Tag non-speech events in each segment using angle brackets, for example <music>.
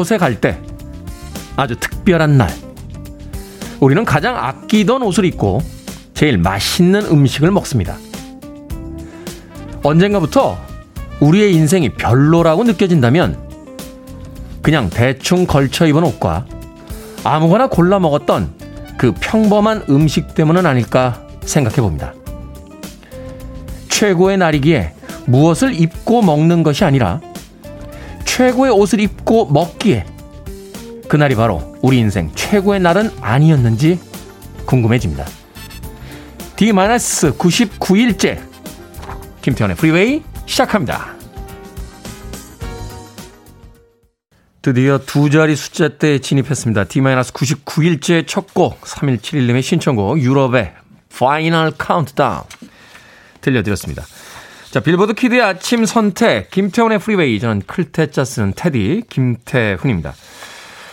곳에 갈 때 아주 특별한 날 우리는 가장 아끼던 옷을 입고 제일 맛있는 음식을 먹습니다. 언젠가부터 우리의 인생이 별로라고 느껴진다면 그냥 대충 걸쳐 입은 옷과 아무거나 골라 먹었던 그 평범한 음식 때문은 아닐까 생각해 봅니다. 최고의 날이기에 무엇을 입고 먹는 것이 아니라 최고의 옷을 입고 먹기에 그날이 바로 우리 인생 최고의 날은 아니었는지 궁금해집니다. D-99일째 김태현의 프리웨이 시작합니다. 드디어 두 자리 숫자 때 진입했습니다. D-99일째 첫 곡 3171님의 신청곡 유럽의 Final Countdown 들려드렸습니다. 자 빌보드 키드의 아침 선택 김태훈의 프리웨이 저는 클 태자 쓰는 테디 김태훈입니다.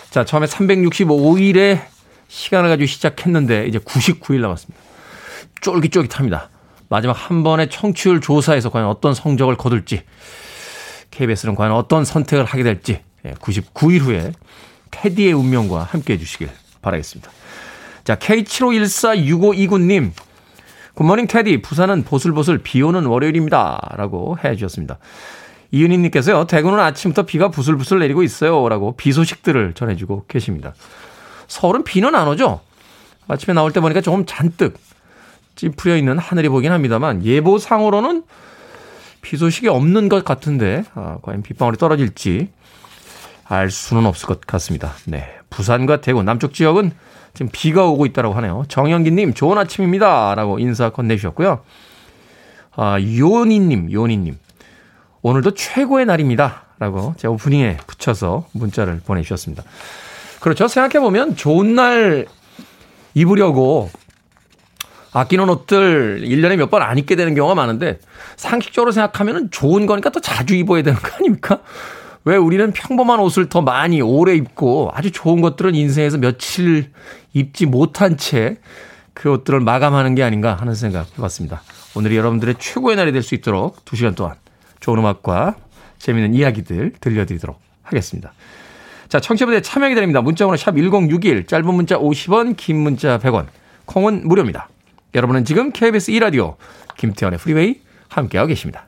자 처음에 365일의 시간을 가지고 시작했는데 이제 99일 남았습니다. 쫄깃쫄깃합니다. 마지막 한 번의 청취율 조사에서 과연 어떤 성적을 거둘지 KBS는 과연 어떤 선택을 하게 될지 99일 예, 후에 테디의 운명과 함께 해주시길 바라겠습니다. 자 K75146529님 굿모닝 테디 부산은 보슬보슬 비 오는 월요일입니다 라고 해 주셨습니다. 이은희님께서요 대구는 아침부터 비가 부슬부슬 내리고 있어요 라고 비 소식들을 전해주고 계십니다. 서울은 비는 안 오죠? 아침에 나올 때 보니까 조금 잔뜩 찌푸려 있는 하늘이 보긴 합니다만 예보상으로는 비 소식이 없는 것 같은데 아, 과연 빗방울이 떨어질지 알 수는 없을 것 같습니다. 네, 부산과 대구 남쪽 지역은 지금 비가 오고 있다고 하네요. 정영기님 좋은 아침입니다 라고 인사 건네주셨고요. 아, 요니님, 요니님 오늘도 최고의 날입니다 라고 제 오프닝에 붙여서 문자를 보내주셨습니다. 그렇죠. 생각해 보면 좋은 날 입으려고 아끼는 옷들 1년에 몇 번 안 입게 되는 경우가 많은데 상식적으로 생각하면 좋은 거니까 또 자주 입어야 되는 거 아닙니까? 왜 우리는 평범한 옷을 더 많이 오래 입고 아주 좋은 것들은 인생에서 며칠 입지 못한 채 그 옷들을 마감하는 게 아닌가 하는 생각 해봤습니다. 오늘이 여러분들의 최고의 날이 될 수 있도록 2시간 동안 좋은 음악과 재미있는 이야기들 들려드리도록 하겠습니다. 자, 청취자분들 참여 기다립니다. 문자번호 샵 1061, 짧은 문자 50원, 긴 문자 100원, 콩은 무료입니다. 여러분은 지금 KBS 2라디오 김태훈의 프리웨이 함께하고 계십니다.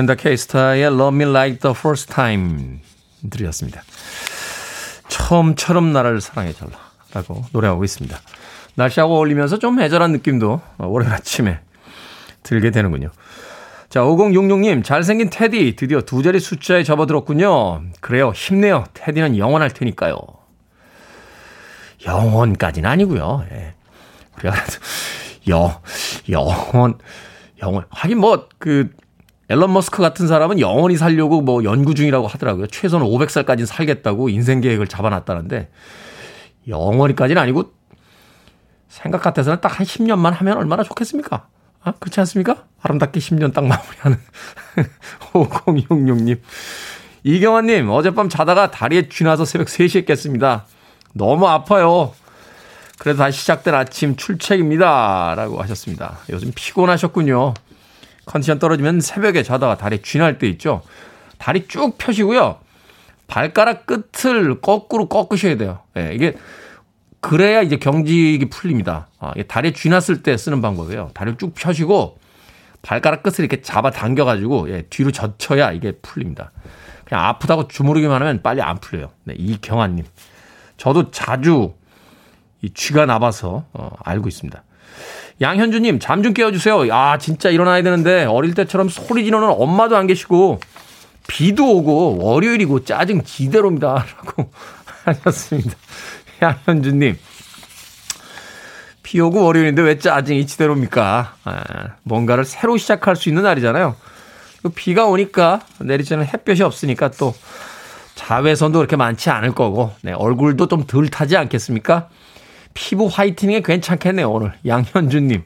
브랜다 케이스타의 Love Me Like the First Time 들이었습니다. 처음처럼 나를 사랑해 달라 라고 노래하고 있습니다. 날씨하고 어울리면서 좀 애절한 느낌도 월요일 아침에 들게 되는군요. 자, 5066님, 잘생긴 테디, 드디어 두 자리 숫자에 접어들었군요. 그래요, 힘내요. 테디는 영원할 테니까요. 영원까지는 아니고요. 예. 우리가 영, 영원, 영원. 하긴 뭐, 그, 앨런 머스크 같은 사람은 영원히 살려고 뭐 연구 중이라고 하더라고요. 최소한 500살까지는 살겠다고 인생 계획을 잡아놨다는데 영원히까지는 아니고 생각 같아서는 딱 한 10년만 하면 얼마나 좋겠습니까? 아, 그렇지 않습니까? 아름답게 10년 딱 마무리하는 <laughs> 5066님. 이경환님, 어젯밤 자다가 다리에 쥐나서 새벽 3시에 깼습니다. 너무 아파요. 그래도 다시 시작된 아침 출첵입니다. 라고 하셨습니다. 요즘 피곤하셨군요. 컨디션 떨어지면 새벽에 자다가 다리 쥐날 때 있죠. 다리 쭉 펴시고요. 발가락 끝을 거꾸로 꺾으셔야 돼요. 예, 이게 그래야 이제 경직이 풀립니다. 아, 다리 쥐났을 때 쓰는 방법이에요. 다리를 쭉 펴시고 발가락 끝을 이렇게 잡아 당겨가지고 예, 뒤로 젖혀야 이게 풀립니다. 그냥 아프다고 주무르기만 하면 빨리 안 풀려요. 네, 이경아님. 저도 자주 이 쥐가 나봐서 어, 알고 있습니다. 양현주님, 잠 좀 깨워주세요. 아, 진짜 일어나야 되는데, 어릴 때처럼 소리 지르는 엄마도 안 계시고, 비도 오고 월요일이고 짜증 지대로입니다. <laughs> 라고 하셨습니다. 양현주님. 비 오고 월요일인데 왜 짜증이 지대로입니까? 아, 뭔가를 새로 시작할 수 있는 날이잖아요. 비가 오니까 내리쬐는 햇볕이 없으니까 또 자외선도 그렇게 많지 않을 거고 네, 얼굴도 좀 덜 타지 않겠습니까? 피부 화이트닝에 괜찮겠네요 오늘 양현주님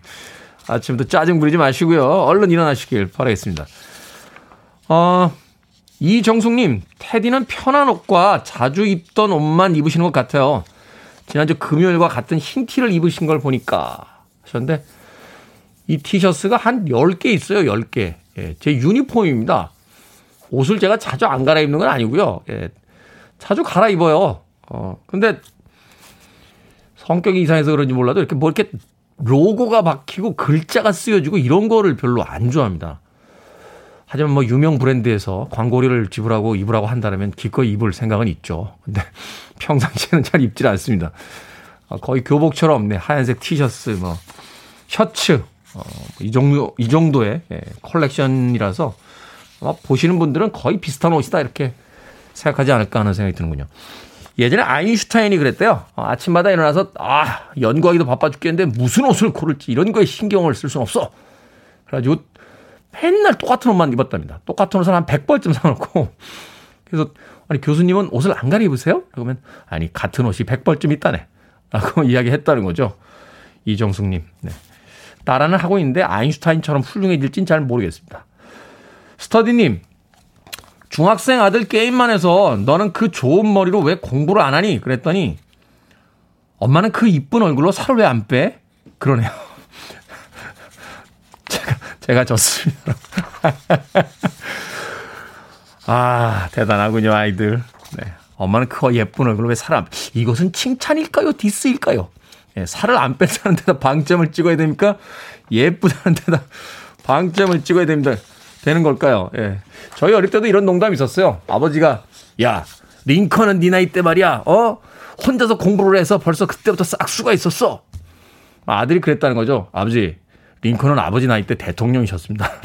아침부터 짜증 부리지 마시고요 얼른 일어나시길 바라겠습니다. 어, 이정숙님 테디는 편한 옷과 자주 입던 옷만 입으시는 것 같아요. 지난주 금요일과 같은 흰 티를 입으신 걸 보니까 하셨는데 이 티셔츠가 한 10개 있어요 10개 예, 제 유니폼입니다. 옷을 제가 자주 안 갈아입는 건 아니고요. 예, 자주 갈아입어요. 어, 근데 성격이 이상해서 그런지 몰라도 이렇게 뭐 이렇게 로고가 박히고 글자가 쓰여지고 이런 거를 별로 안 좋아합니다. 하지만 뭐 유명 브랜드에서 광고료를 지불하고 입으라고 한다면 기꺼이 입을 생각은 있죠. 근데 <laughs> 평상시에는 잘 입질 않습니다. 어, 거의 교복처럼 네, 하얀색 티셔츠, 뭐 셔츠 어, 이 정도 이 정도의 예, 컬렉션이라서 아마 보시는 분들은 거의 비슷한 옷이다 이렇게 생각하지 않을까 하는 생각이 드는군요. 예전에 아인슈타인이 그랬대요. 어, 아침마다 일어나서 아 연구하기도 바빠 죽겠는데 무슨 옷을 고를지 이런 거에 신경을 쓸 수는 없어. 그래가지고 맨날 똑같은 옷만 입었답니다. 똑같은 옷을 한 100벌쯤 사놓고 그래서 아니 교수님은 옷을 안 갈아 입으세요? 그러면 아니 같은 옷이 100벌쯤 있다네. 라고 <laughs> 이야기했다는 거죠. 이정숙님. 네. 따라는 하고 있는데 아인슈타인처럼 훌륭해질진 잘 모르겠습니다. 스터디님, 중학생 아들 게임만 해서 너는 그 좋은 머리로 왜 공부를 안 하니? 그랬더니 엄마는 그 이쁜 얼굴로 살을 왜 안 빼? 그러네요. <laughs> 제가, 제가 졌습니다. <laughs> 아, 대단하군요, 아이들. 네. 엄마는 그 예쁜 얼굴로 왜 살을 안 빼? 이것은 칭찬일까요? 디스일까요? 예, 살을 안 뺀다는 데다 방점을 찍어야 됩니까? 예쁘다는 데다 방점을 찍어야 됩니다. 되는 걸까요? 예. 저희 어릴 때도 이런 농담이 있었어요. 아버지가, 야, 링컨은 네 나이 때 말이야, 어? 혼자서 공부를 해서 벌써 그때부터 싹수가 있었어. 아들이 그랬다는 거죠. 아버지, 링컨은 아버지 나이 때 대통령이셨습니다. <laughs>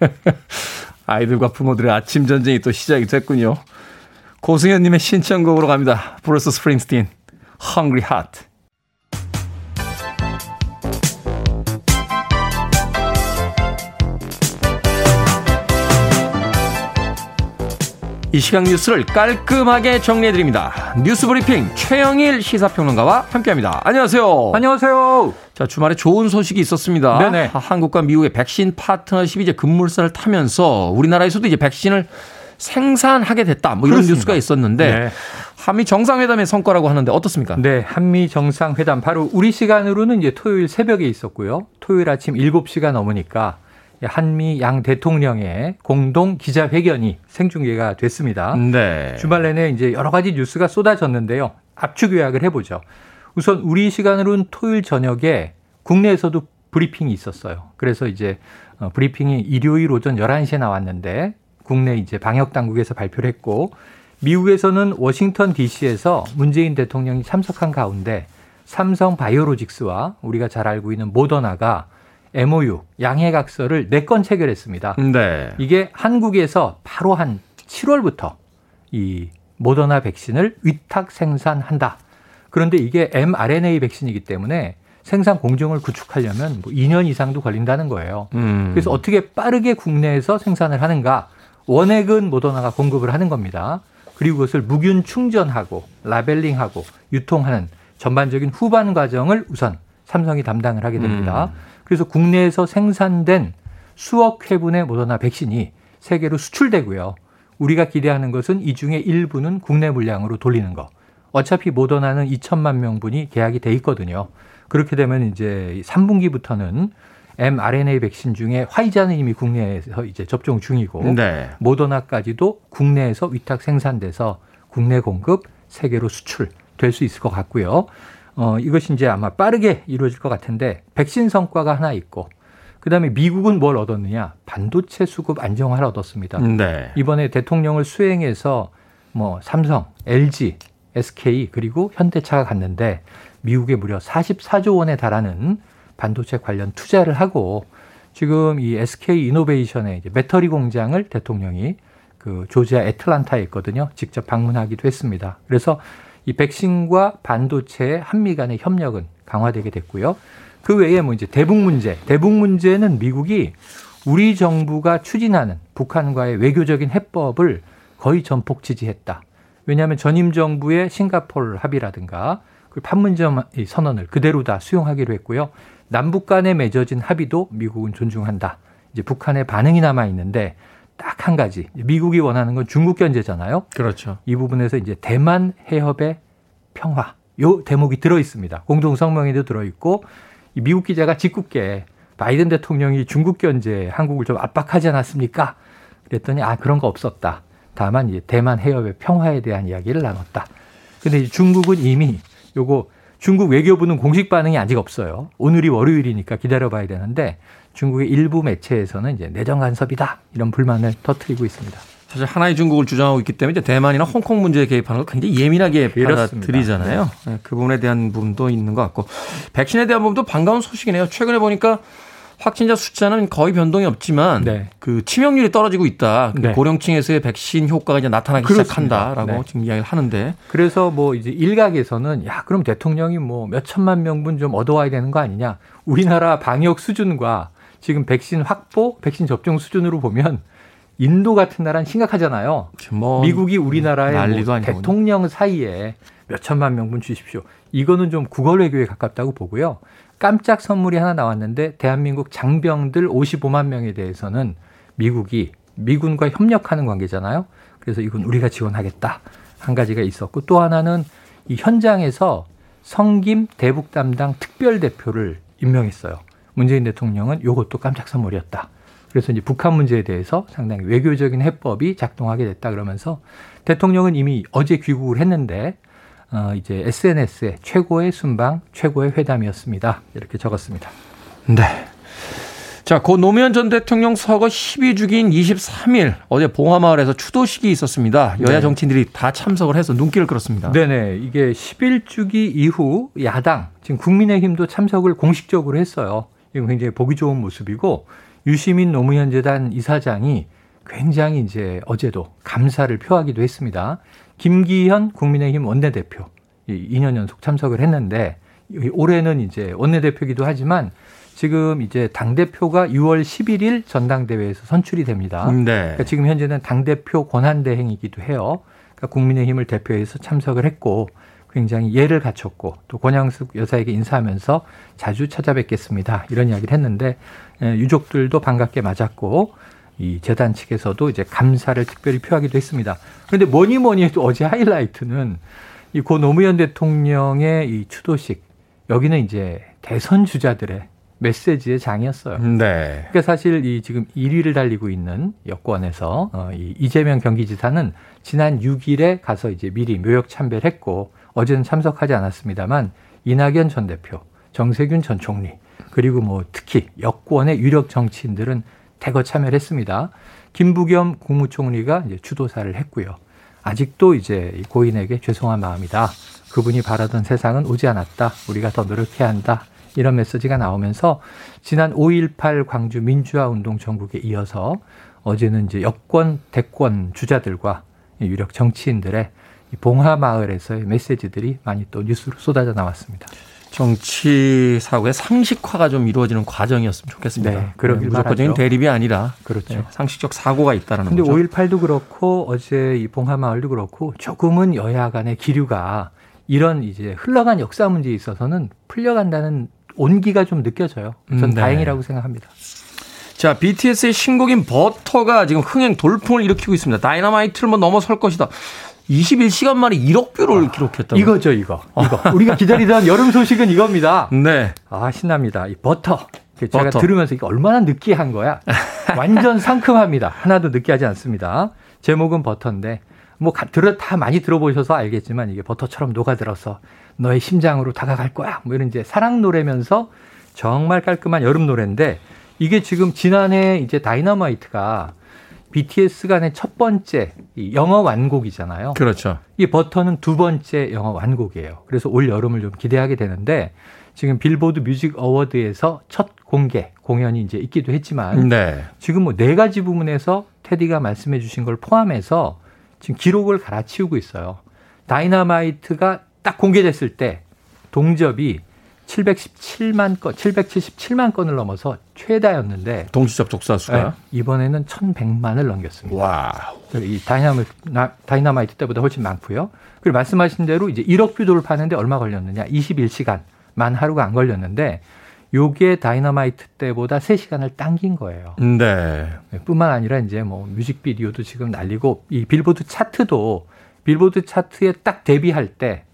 라고. 아이들과 부모들의 아침 전쟁이 또 시작이 됐군요. 고승현님의 신청곡으로 갑니다. 브루스 스프링스틴, Hungry Heart. 이 시각 뉴스를 깔끔하게 정리해드립니다. 뉴스 브리핑 최영일 시사평론가와 함께합니다. 안녕하세요. 안녕하세요. 자, 주말에 좋은 소식이 있었습니다. 네네. 한국과 미국의 백신 파트너십이 이제 급물살을 타면서 우리나라에서도 이제 백신을 생산하게 됐다. 뭐 이런 그렇습니다. 뉴스가 있었는데 네. 한미 정상회담의 성과라고 하는데 어떻습니까? 네, 한미 정상회담 바로 우리 시간으로는 이제 토요일 새벽에 있었고요. 토요일 아침 7시가 넘으니까 한미 양 대통령의 공동 기자회견이 생중계가 됐습니다. 네. 주말 내내 이제 여러 가지 뉴스가 쏟아졌는데요. 압축 요약을 해보죠. 우선 우리 시간으로는 토요일 저녁에 국내에서도 브리핑이 있었어요. 그래서 이제 어, 브리핑이 일요일 오전 11시에 나왔는데 국내 이제 방역 당국에서 발표를 했고 미국에서는 워싱턴 DC에서 문재인 대통령이 참석한 가운데 삼성 바이오로직스와 우리가 잘 알고 있는 모더나가 MOU 양해각서를 4건 체결했습니다. 네. 이게 한국에서 바로 한 7월부터 이 모더나 백신을 위탁 생산한다. 그런데 이게 mRNA 백신이기 때문에 생산 공정을 구축하려면 뭐 2년 이상도 걸린다는 거예요. 음. 그래서 어떻게 빠르게 국내에서 생산을 하는가? 원액은 모더나가 공급을 하는 겁니다. 그리고 그것을 무균 충전하고 라벨링하고 유통하는 전반적인 후반 과정을 우선 삼성이 담당을 하게 됩니다. 음. 그래서 국내에서 생산된 수억 회분의 모더나 백신이 세계로 수출되고요. 우리가 기대하는 것은 이 중에 일부는 국내 물량으로 돌리는 거. 어차피 모더나는 2천만 명분이 계약이 돼 있거든요. 그렇게 되면 이제 3분기부터는 mRNA 백신 중에 화이자는 이미 국내에서 이제 접종 중이고 네. 모더나까지도 국내에서 위탁 생산돼서 국내 공급 세계로 수출 될 수 있을 것 같고요. 어, 이것이 이제 아마 빠르게 이루어질 것 같은데 백신 성과가 하나 있고 그다음에 미국은 뭘 얻었느냐 반도체 수급 안정화를 얻었습니다. 네. 이번에 대통령을 수행해서 뭐 삼성, LG, SK 그리고 현대차가 갔는데 미국에 무려 44조 원에 달하는 반도체 관련 투자를 하고 지금 이 SK 이노베이션의 이제 배터리 공장을 대통령이 그 조지아 애틀란타에 있거든요. 직접 방문하기도 했습니다. 그래서 이 백신과 반도체의 한미 간의 협력은 강화되게 됐고요. 그 외에 뭐 이제 대북 문제, 대북 문제는 미국이 우리 정부가 추진하는 북한과의 외교적인 해법을 거의 전폭 지지했다. 왜냐하면 전임 정부의 싱가폴 합의라든가 그 판문점 선언을 그대로 다 수용하기로 했고요. 남북 간에 맺어진 합의도 미국은 존중한다. 이제 북한의 반응이 남아 있는데 딱 한 가지. 미국이 원하는 건 중국 견제잖아요. 그렇죠. 이 부분에서 이제 대만 해협의 평화. 요 대목이 들어 있습니다. 공동 성명에도 들어 있고 미국 기자가 짓궂게 바이든 대통령이 중국 견제 한국을 좀 압박하지 않았습니까? 그랬더니 아 그런 거 없었다. 다만 이제 대만 해협의 평화에 대한 이야기를 나눴다. 근데 중국은 이미 요거 중국 외교부는 공식 반응이 아직 없어요. 오늘이 월요일이니까 기다려봐야 되는데 중국의 일부 매체에서는 이제 내정 간섭이다 이런 불만을 터트리고 있습니다. 사실 하나의 중국을 주장하고 있기 때문에 이제 대만이나 홍콩 문제에 개입하는 걸 굉장히 예민하게 받아들이잖아요. 네. 그 부분에 대한 부분도 있는 것 같고 백신에 대한 부분도 반가운 소식이네요. 최근에 보니까 확진자 숫자는 거의 변동이 없지만 네. 그 치명률이 떨어지고 있다. 그 네. 고령층에서의 백신 효과가 이제 나타나기 그렇습니다. 시작한다라고 네. 지금 이야기를 하는데. 그래서 뭐 이제 일각에서는 야 그럼 대통령이 뭐 몇 천만 명분 좀 얻어와야 되는 거 아니냐. 우리나라 방역 수준과 지금 백신 확보, 백신 접종 수준으로 보면 인도 같은 나라는 심각하잖아요. 뭐 미국이 우리나라의 뭐 대통령 사이에 몇 천만 명분 주십시오. 이거는 좀 국어 외교에 가깝다고 보고요. 깜짝 선물이 하나 나왔는데 대한민국 장병들 55만 명에 대해서는 미국이 미군과 협력하는 관계잖아요. 그래서 이건 우리가 지원하겠다. 한 가지가 있었고 또 하나는 이 현장에서 성김 대북 담당 특별 대표를 임명했어요. 문재인 대통령은 이것도 깜짝 선물이었다. 그래서 이제 북한 문제에 대해서 상당히 외교적인 해법이 작동하게 됐다 그러면서 대통령은 이미 어제 귀국을 했는데 어, 이제 SNS에 최고의 순방, 최고의 회담이었습니다. 이렇게 적었습니다. 네. 자, 고 노무현 전 대통령 서거 12주기인 23일 어제 봉화마을에서 추도식이 있었습니다. 여야 네. 정치인들이 다 참석을 해서 눈길을 끌었습니다. 네네. 이게 11주기 이후 야당, 지금 국민의힘도 참석을 공식적으로 했어요. 이건 굉장히 보기 좋은 모습이고 유시민 노무현 재단 이사장이 굉장히 이제 어제도 감사를 표하기도 했습니다. 김기현 국민의힘 원내대표 2년 연속 참석을 했는데 올해는 이제 원내대표기도 하지만 지금 이제 당대표가 6월 11일 전당대회에서 선출이 됩니다. 네. 그러니까 지금 현재는 당대표 권한대행이기도 해요. 그러니까 국민의힘을 대표해서 참석을 했고 굉장히 예를 갖췄고 또 권양숙 여사에게 인사하면서 자주 찾아뵙겠습니다. 이런 이야기를 했는데 예, 유족들도 반갑게 맞았고 이 재단 측에서도 이제 감사를 특별히 표하기도 했습니다. 그런데 뭐니 뭐니 해도 어제 하이라이트는 이 고 노무현 대통령의 이 추도식 여기는 이제 대선 주자들의 메시지의 장이었어요. 네. 그러니까 사실 이 지금 1위를 달리고 있는 여권에서 어, 이 이재명 경기지사는 지난 6일에 가서 이제 미리 묘역 참배를 했고 어제는 참석하지 않았습니다만 이낙연 전 대표, 정세균 전 총리 그리고 뭐 특히 여권의 유력 정치인들은 대거 참여를 했습니다. 김부겸 국무총리가 이제 주도사를 했고요. 아직도 이제 고인에게 죄송한 마음이다. 그분이 바라던 세상은 오지 않았다. 우리가 더 노력해야 한다. 이런 메시지가 나오면서 지난 5.18 광주 민주화 운동 전국에 이어서 어제는 이제 여권, 대권 주자들과 유력 정치인들의 봉화 마을에서의 메시지들이 많이 또 뉴스로 쏟아져 나왔습니다. 정치 사고의 상식화가 좀 이루어지는 과정이었으면 좋겠습니다. 네, 그러길 네, 무조건적인 대립이 아니라 그렇죠. 네, 상식적 사고가 있다라는 근데 거죠. 5.18도 그렇고 어제 이 봉화 마을도 그렇고 조금은 여야 간의 기류가 이런 이제 흘러간 역사 문제에 있어서는 풀려간다는 온기가 좀 느껴져요. 전 음, 네. 다행이라고 생각합니다. 자, BTS의 신곡인 버터가 지금 흥행 돌풍을 일으키고 있습니다. 다이너마이트를 뭐 넘어설 것이다. 21시간 만에 1억 뷰를 아, 기록했다. 이거죠, 이거. 이거. 우리가 기다리던 여름 소식은 이겁니다. <laughs> 네. 아, 신납니다. 이 버터. 제가 버터. 들으면서 이게 얼마나 느끼한 거야. <laughs> 완전 상큼합니다. 하나도 느끼하지 않습니다. 제목은 버터인데 뭐 들어 다 많이 들어보셔서 알겠지만 이게 버터처럼 녹아들어서 너의 심장으로 다가갈 거야. 뭐 이런 이제 사랑 노래면서 정말 깔끔한 여름 노래인데 이게 지금 지난해 이제 다이너마이트가 BTS 간의 첫 번째 영어 완곡이잖아요. 그렇죠. 이 버터는 두 번째 영어 완곡이에요. 그래서 올 여름을 좀 기대하게 되는데 지금 빌보드 뮤직 어워드에서 첫 공개 공연이 이제 있기도 했지만 네. 지금 뭐 네 가지 부분에서 테디가 말씀해 주신 걸 포함해서 지금 기록을 갈아치우고 있어요. 다이너마이트가 딱 공개됐을 때 동접이 717만 건, 777만 건을 넘어서 최다였는데 동시 접속자 수가 네, 이번에는 1,100만을 넘겼습니다. 와. 이 다이나마이트, 다이나마이트 때보다 훨씬 많고요. 그리고 말씀하신 대로 이제 1억 뷰 돌파하는데 얼마 걸렸느냐? 21시간 만 하루가 안 걸렸는데 요게 다이너마이트 때보다 3시간을 당긴 거예요. 네. 네. 뿐만 아니라 이제 뭐 뮤직비디오도 지금 난리고 이 빌보드 차트도 빌보드 차트에 딱 데뷔할 때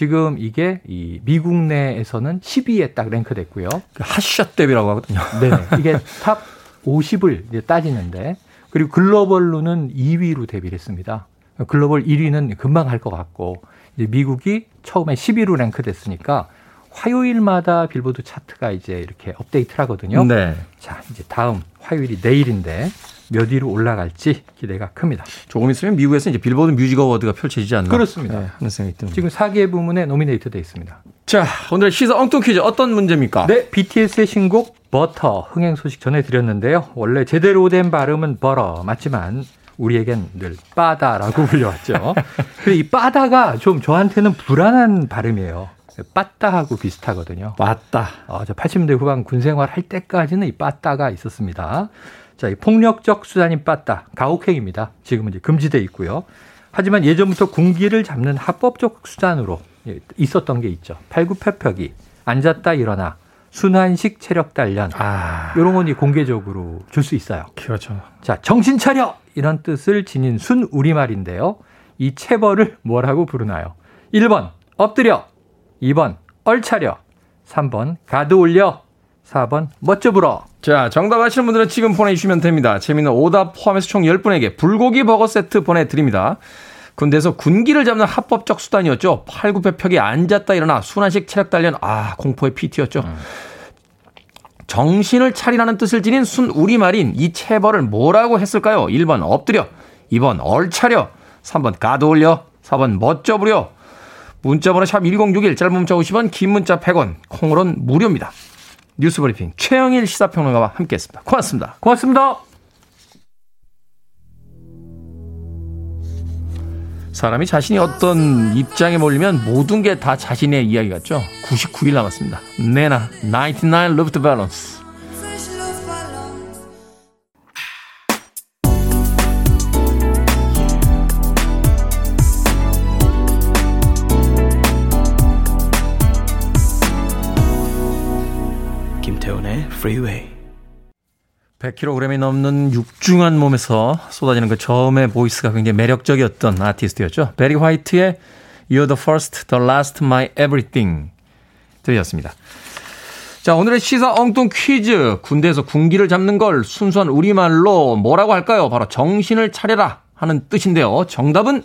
지금 이게 이 미국 내에서는 10위에 딱 랭크됐고요. 그 핫샷 데뷔라고 하거든요. 네. 이게 top 50을 이제 따지는데 그리고 글로벌로는 2위로 데뷔를 했습니다. 글로벌 1위는 금방 할 것 같고 이제 미국이 처음에 10위로 랭크됐으니까 화요일마다 빌보드 차트가 이제 이렇게 업데이트를 하거든요. 네. 자, 이제 다음 화요일이 내일인데 몇 위로 올라갈지 기대가 큽니다. 조금 있으면 미국에서 이제 빌보드 뮤직 어워드가 펼쳐지지 않나 그렇습니다. 네, 하는 생각이 듭니다. 지금 4개 부문에 노미네이트 돼 있습니다. 자, 오늘의 시사 엉뚱 퀴즈 어떤 문제입니까? 네, BTS의 신곡 버터 흥행 소식 전해드렸는데요. 원래 제대로 된 발음은 버러 맞지만 우리에겐 늘 빠다라고 <laughs> 불려왔죠. 근데 이 빠다가 좀 저한테는 불안한 발음이에요. 빠따하고 비슷하거든요. 빠따. 어, 저 80년대 후반 군 생활 할 때까지는 이 빠따가 있었습니다. 자, 이 폭력적 수단인 빠따, 가혹행입니다. 지금은 이제 금지돼 있고요. 하지만 예전부터 군기를 잡는 합법적 수단으로 예, 있었던 게 있죠. 팔굽혀펴기, 앉았다 일어나, 순환식 체력 단련. 아. 이런 건 공개적으로 줄 수 있어요. 그렇죠. 자, 정신 차려! 이런 뜻을 지닌 순 우리말인데요. 이 체벌을 뭐라고 부르나요? 1번, 엎드려. 2번, 얼차려. 3번, 가드 올려. 4번, 멋져 불어. 자, 정답 아시는 분들은 지금 보내주시면 됩니다. 재미있는 오답 포함해서 총 10분에게 불고기 버거 세트 보내드립니다. 군대에서 군기를 잡는 합법적 수단이었죠. 팔굽혀펴기 앉았다 일어나 순환식 체력 단련. 아, 공포의 PT였죠. 음. 정신을 차리라는 뜻을 지닌 순 우리말인 이 체벌을 뭐라고 했을까요? 1번 엎드려, 2번 얼차려, 3번 가드 올려, 4번 멋져 부려. 문자번호 샵 1061, 짧은 문자 50원, 긴 문자 100원, 콩으로는 무료입니다. 뉴스브리핑 최영일 시사평론가와 함께했습니다. 고맙습니다. 고맙습니다. 사람이 자신이 어떤 입장에 몰리면 모든 게 다 자신의 이야기 같죠. 99일 남았습니다. 네나 99 Love Balance. Freeway. 100kg이 넘는 육중한 몸에서 쏟아지는 그 처음의 보이스가 굉장히 매력적이었던 아티스트였죠. 베리 화이트의 You're the first, the last, my everything 들으셨습니다. 자, 오늘의 시사 엉뚱 퀴즈. 군대에서 군기를 잡는 걸 순수한 우리말로 뭐라고 할까요? 바로 정신을 차려라 하는 뜻인데요. 정답은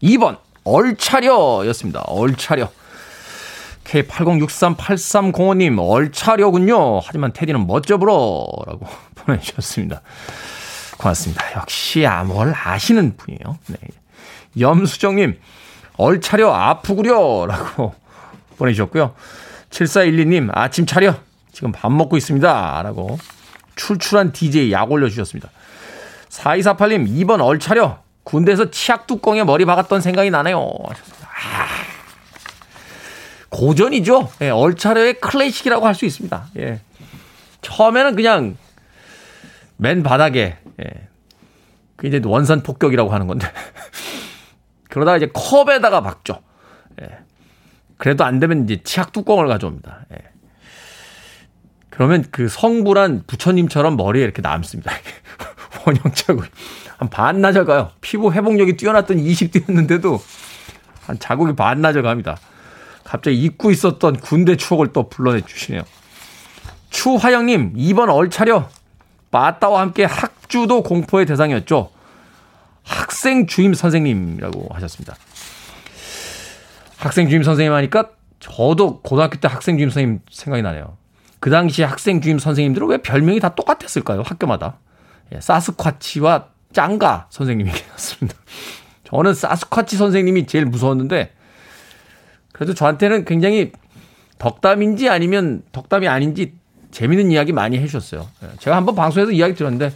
2번, 얼차려 였습니다. 얼차려. K80638305님, 얼차려군요. 하지만 테디는 멋져 불어. 라고 <laughs> 보내주셨습니다. 고맙습니다. 역시 아, 뭘 아시는 분이에요. 네. 염수정님, 얼차려 아프구려. 라고 <laughs> 보내주셨고요. 7412님, 아침 차려. 지금 밥 먹고 있습니다. 라고 출출한 DJ 약 올려주셨습니다. 4248님, 2번 얼차려. 군대에서 치약 뚜껑에 머리 박았던 생각이 나네요. 아, 고전이죠. 예, 얼차려의 클래식이라고 할 수 있습니다. 예. 처음에는 그냥 맨 바닥에 예. 그 이제 원산 폭격이라고 하는 건데 <laughs> 그러다가 이제 컵에다가 박죠. 예. 그래도 안 되면 이제 치약 뚜껑을 가져옵니다. 예. 그러면 그 성불한 부처님처럼 머리에 이렇게 남습니다. <laughs> 원형자국. 한 반나절 가요. 피부 회복력이 뛰어났던 20대였는데도 한 자국이 반나절 갑니다. 갑자기 잊고 있었던 군대 추억을 또 불러내 주시네요. 추화영님, 2번 얼차려. 빠따와 함께 학주도 공포의 대상이었죠. 학생 주임 선생님이라고 하셨습니다. 학생 주임 선생님 하니까 저도 고등학교 때 학생 주임 선생님 생각이 나네요. 그 당시 학생 주임 선생님들은 왜 별명이 다 똑같았을까요? 학교마다. 예, 사스쿼치와 짱가 선생님이 <laughs> 계셨습니다. 저는 사스쿼치 선생님이 제일 무서웠는데 그래도 저한테는 굉장히 덕담인지 아니면 덕담이 아닌지 재밌는 이야기 많이 해주셨어요. 예, 제가 한번 방송에서 이야기 들었는데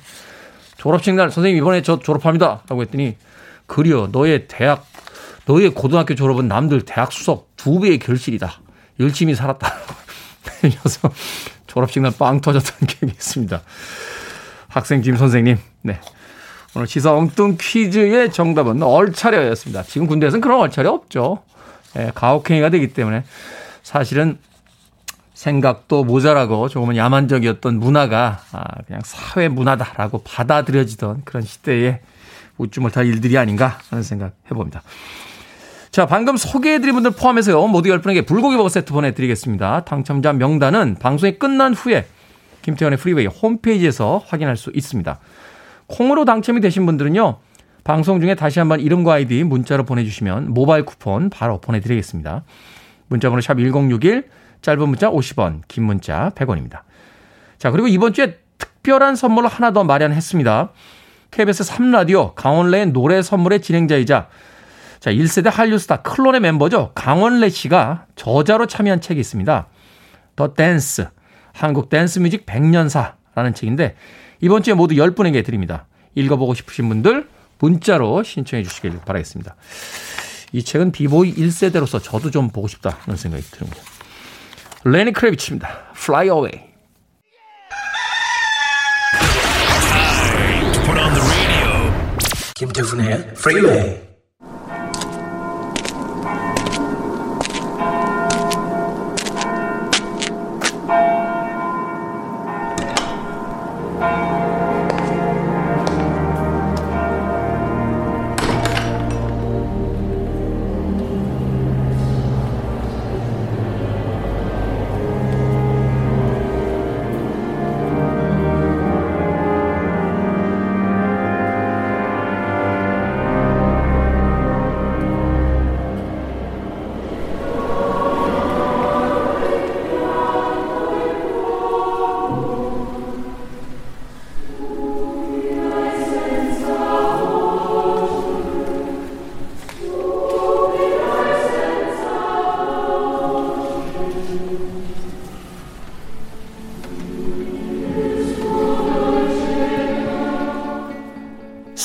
졸업식 날 선생님 이번에 저 졸업합니다. 라고 했더니 그리어 너의 대학, 너의 고등학교 졸업은 남들 대학 수석 두 배의 결실이다. 열심히 살았다. <laughs> 그래서 졸업식 날 빵 터졌던 <laughs> 기억이 있습니다. 학생 김 선생님. 네. 오늘 시사 엉뚱 퀴즈의 정답은 얼차려였습니다. 지금 군대에서는 그런 얼차려 없죠. 예, 가혹행위가 되기 때문에 사실은 생각도 모자라고 조금은 야만적이었던 문화가 아, 그냥 사회 문화다라고 받아들여지던 그런 시대에 웃지 못할 일들이 아닌가 하는 생각 해봅니다. 자, 방금 소개해드린 분들 포함해서요, 모두 10분에게 불고기 버거 세트 보내드리겠습니다. 당첨자 명단은 방송이 끝난 후에 김태현의 프리웨이 홈페이지에서 확인할 수 있습니다. 콩으로 당첨이 되신 분들은요, 방송 중에 다시 한번 이름과 아이디 문자로 보내주시면 모바일 쿠폰 바로 보내드리겠습니다. 문자번호 샵 1061, 짧은 문자 50원, 긴 문자 100원입니다. 자, 그리고 이번 주에 특별한 선물을 하나 더 마련했습니다. KBS 3라디오 강원래의 노래 선물의 진행자이자 자, 1세대 한류 스타 클론의 멤버죠. 강원래 씨가 저자로 참여한 책이 있습니다. The Dance, 한국 댄스 뮤직 100년사라는 책인데 이번 주에 모두 10분에게 드립니다. 읽어보고 싶으신 분들 문자로 신청해 주시길 바라겠습니다. 이 책은 비보이 1세대로서 저도 좀 보고 싶다는 생각이 듭니다. 레니 크레비치입니다. Fly Away. 김태훈의 Freeway.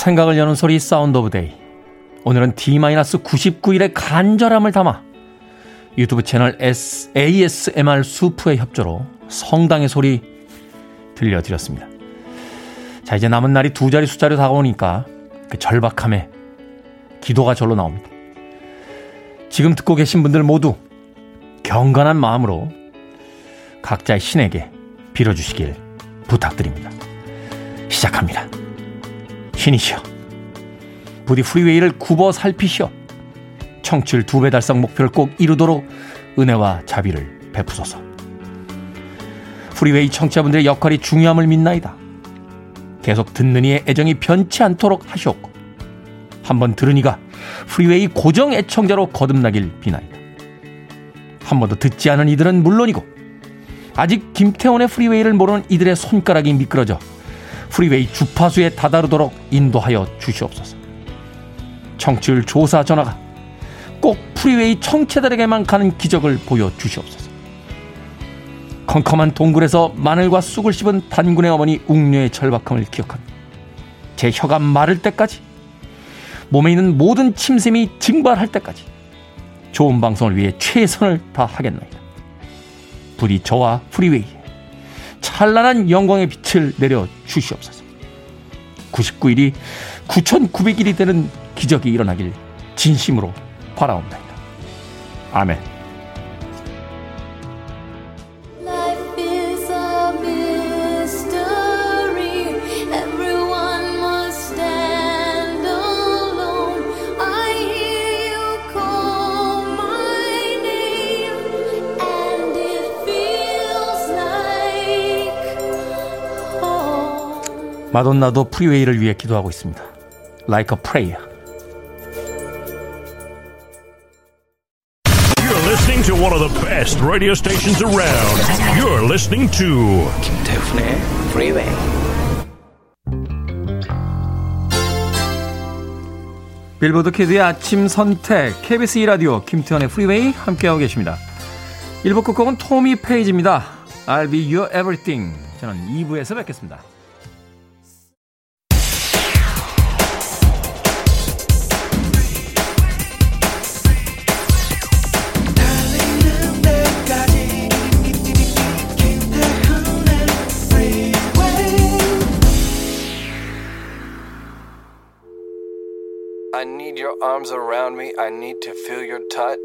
생각을 여는 소리 Sound of the Day. 오늘은 D-99일의 간절함을 담아 유튜브 채널 S, ASMR 수프의 협조로 성당의 소리 들려드렸습니다. 자, 이제 남은 날이 두 자리 숫자로 다가오니까 그 절박함에 기도가 절로 나옵니다. 지금 듣고 계신 분들 모두 경건한 마음으로 각자의 신에게 빌어주시길 부탁드립니다. 시작합니다. 신이시여. 부디 프리웨이를 굽어 살피시어 청취율 두 배 달성 목표를 꼭 이루도록 은혜와 자비를 베푸소서. 프리웨이 청취자분들의 역할이 중요함을 믿나이다. 계속 듣는 이의 애정이 변치 않도록 하시옵고 한번 들은 이가 프리웨이 고정 애청자로 거듭나길 비나이다. 한 번도 듣지 않은 이들은 물론이고 아직 김태훈의 프리웨이를 모르는 이들의 손가락이 미끄러져 프리웨이 주파수에 다다르도록 인도하여 주시옵소서. 청취율 조사 전화가 꼭 프리웨이 청취자들에게만 가는 기적을 보여 주시옵소서. 컴컴한 동굴에서 마늘과 쑥을 씹은 단군의 어머니 웅녀의 절박함을 기억합니다. 제 혀가 마를 때까지 몸에 있는 모든 침샘이 증발할 때까지 좋은 방송을 위해 최선을 다하겠나이다. 부디 저와 프리웨이에 찬란한 영광의 빛을 내려 주시옵소서. 99일이 9,900일이 되는 기적이 일어나길 진심으로 바라옵나이다. 아멘. 마돈나도 프리웨이를 위해 기도하고 있습니다. Like a prayer. You're listening to one of the best radio stations around. You're listening to 김태훈의 Freeway. 빌보드 kid의 아침 선택 KBS 2 라디오 김태훈의 프리웨이 함께하고 계십니다. 1부 끝곡은 토미 페이지입니다. I'll be your everything. 저는 2부에서 뵙겠습니다. I need your arms around me. I need to feel your touch.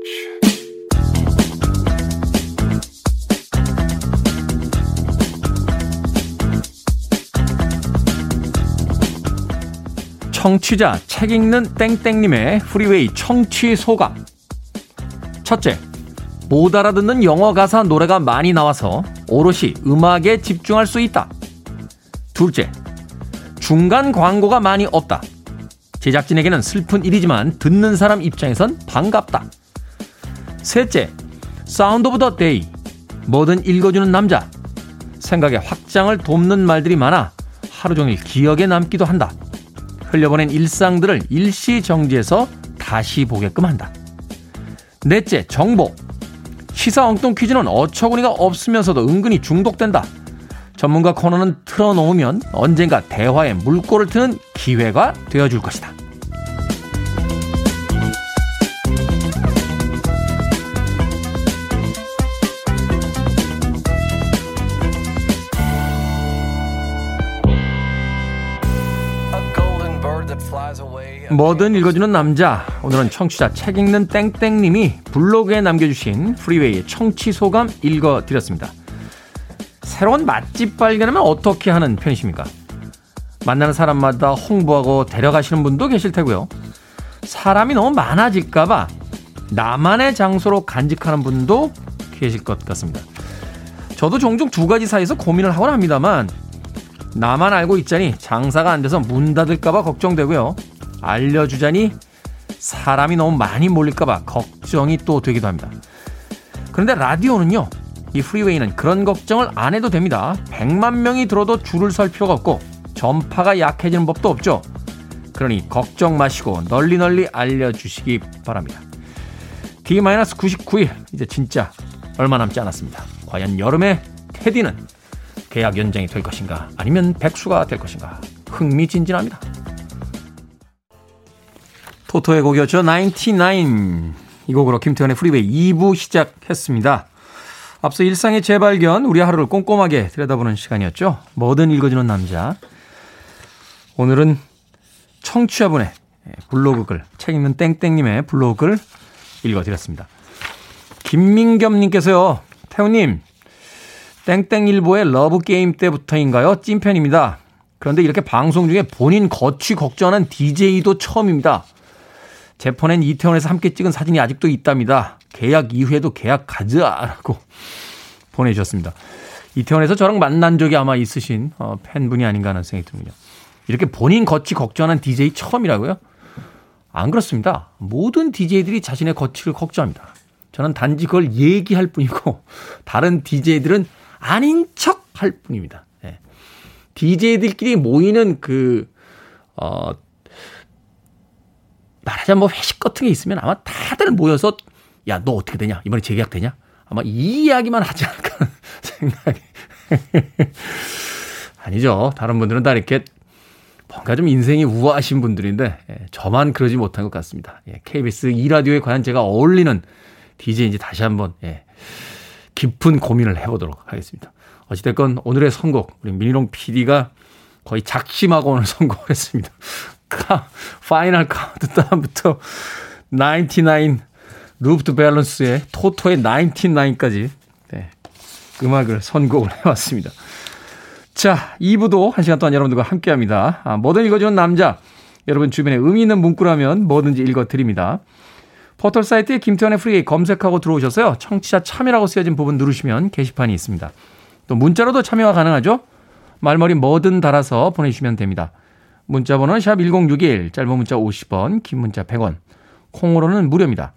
청취자 책 읽는 땡땡님의 프리웨이 청취 소감. 첫째, 못 알아듣는 영어 가사 노래가 많이 나와서 오롯이 음악에 집중할 수 있다. 둘째, 중간 광고가 많이 없다. 제작진에게는 슬픈 일이지만 듣는 사람 입장에선 반갑다. 셋째, Sound of the Day. 뭐든 읽어주는 남자. 생각의 확장을 돕는 말들이 많아 하루 종일 기억에 남기도 한다. 흘려보낸 일상들을 일시정지해서 다시 보게끔 한다. 넷째, 정보. 시사 엉뚱 퀴즈는 어처구니가 없으면서도 은근히 중독된다. 전문가 코너는 틀어놓으면 언젠가 대화에 물꼬를 트는 기회가 되어줄 것이다. 뭐든 읽어주는 남자. 오늘은 청취자 책 읽는 땡땡님이 블로그에 남겨주신 프리웨이의 청취 소감 읽어드렸습니다. 새로운 맛집 발견하면 어떻게 하는 편이십니까? 만나는 사람마다 홍보하고 데려가시는 분도 계실 테고요. 사람이 너무 많아질까봐 나만의 장소로 간직하는 분도 계실 것 같습니다. 저도 종종 두 가지 사이에서 고민을 하곤 합니다만 나만 알고 있자니 장사가 안 돼서 문 닫을까봐 걱정되고요. 알려주자니 사람이 너무 많이 몰릴까봐 걱정이 또 되기도 합니다. 그런데 라디오는요, 이 프리웨이는 그런 걱정을 안 해도 됩니다. 100만 명이 들어도 줄을 설 필요가 없고 전파가 약해지는 법도 없죠. 그러니 걱정 마시고 널리 널리 알려주시기 바랍니다. D-99일 이제 진짜 얼마 남지 않았습니다. 과연 여름에 테디는 계약 연장이 될 것인가 아니면 백수가 될 것인가 흥미진진합니다. 토토의 곡이었죠. 99. 이 곡으로 김태훈의 프리웨이 2부 시작했습니다. 앞서 일상의 재발견, 우리 하루를 꼼꼼하게 들여다보는 시간이었죠. 뭐든 읽어주는 남자. 오늘은 청취자분의 블로그 글, 책 읽는 땡땡님의 블로그 글 읽어드렸습니다. 김민겸님께서요, 태훈님, 땡땡일보의 러브게임 때부터인가요? 찐팬입니다. 그런데 이렇게 방송 중에 본인 거취 걱정하는 DJ도 처음입니다. 제 폰엔 이태원에서 함께 찍은 사진이 아직도 있답니다. 계약 이후에도 계약 가자라고 <laughs> 보내주셨습니다. 이태원에서 저랑 만난 적이 아마 있으신 어, 팬분이 아닌가 하는 생각이 드는군요. 이렇게 본인 거취 걱정하는 DJ 처음이라고요? 안 그렇습니다. 모든 DJ들이 자신의 거치를 걱정합니다. 저는 단지 그걸 얘기할 뿐이고 <laughs> 다른 DJ들은 아닌 척 할 뿐입니다. 네. DJ들끼리 모이는 그, 어, 말하자면 뭐 회식 같은 게 있으면 아마 다들 모여서 야, 너 어떻게 되냐? 이번에 재계약 되냐? 아마 이 이야기만 하지 않을까 <laughs> 생각이. <laughs> 아니죠. 다른 분들은 다 이렇게 뭔가 좀 인생이 우아하신 분들인데 예, 저만 그러지 못한 것 같습니다. 예, KBS 2라디오에 과연 제가 어울리는 DJ인지 다시 한번 예, 깊은 고민을 해보도록 하겠습니다. 어찌됐건 오늘의 선곡 우리 미니롱 PD가 거의 작심하고 오늘 <laughs> 선곡을 했습니다. 카, Final Countdown부터 99 Luftballons에 토토의 99까지 네, 음악을 선곡을 해왔습니다. 자, 2부도 1시간 동안 여러분들과 함께 합니다. 아, 뭐든 읽어주는 남자. 여러분 주변에 의미 있는 문구라면 뭐든지 읽어드립니다. 포털 사이트에 김태훈의 프리웨이 검색하고 들어오셔서요. 청취자 참여라고 쓰여진 부분 누르시면 게시판이 있습니다. 또 문자로도 참여가 가능하죠. 말머리 뭐든 달아서 보내주시면 됩니다. 문자 번호는 샵 1061, 짧은 문자 50원, 긴 문자 100원, 콩으로는 무료입니다.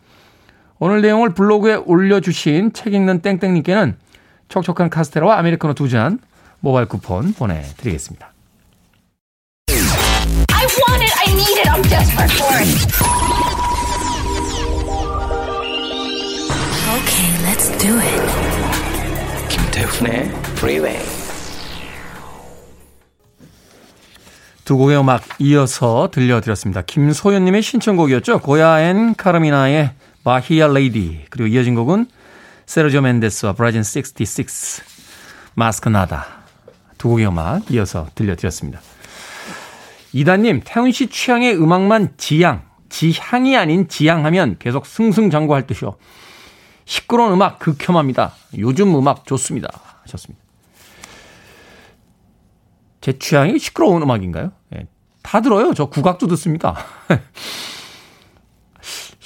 오늘 내용을 블로그에 올려주신 책 읽는 땡땡님께는 촉촉한 카스테라와 아메리카노 두 잔 모바일 쿠폰 보내드리겠습니다. I want it, I need it, I'm desperate for it. Okay, let's do it. 김태훈의 Freeway. 두 곡의 음악 이어서 들려드렸습니다. 김소연님의 신청곡이었죠. 고야앤 카르미나의 바히아 레이디 그리고 이어진 곡은 세르조 멘데스와 브라진 66 마스크나다 두 곡의 음악 이어서 들려드렸습니다. 이다님 태훈 씨 취향의 음악만 지향 지향이 아닌 지향하면 계속 승승장구할 듯이요. 시끄러운 음악 극혐합니다. 요즘 음악 좋습니다. 하셨습니다. 제 취향이 시끄러운 음악인가요? 네, 다 들어요. 저 국악도 듣습니다. <laughs>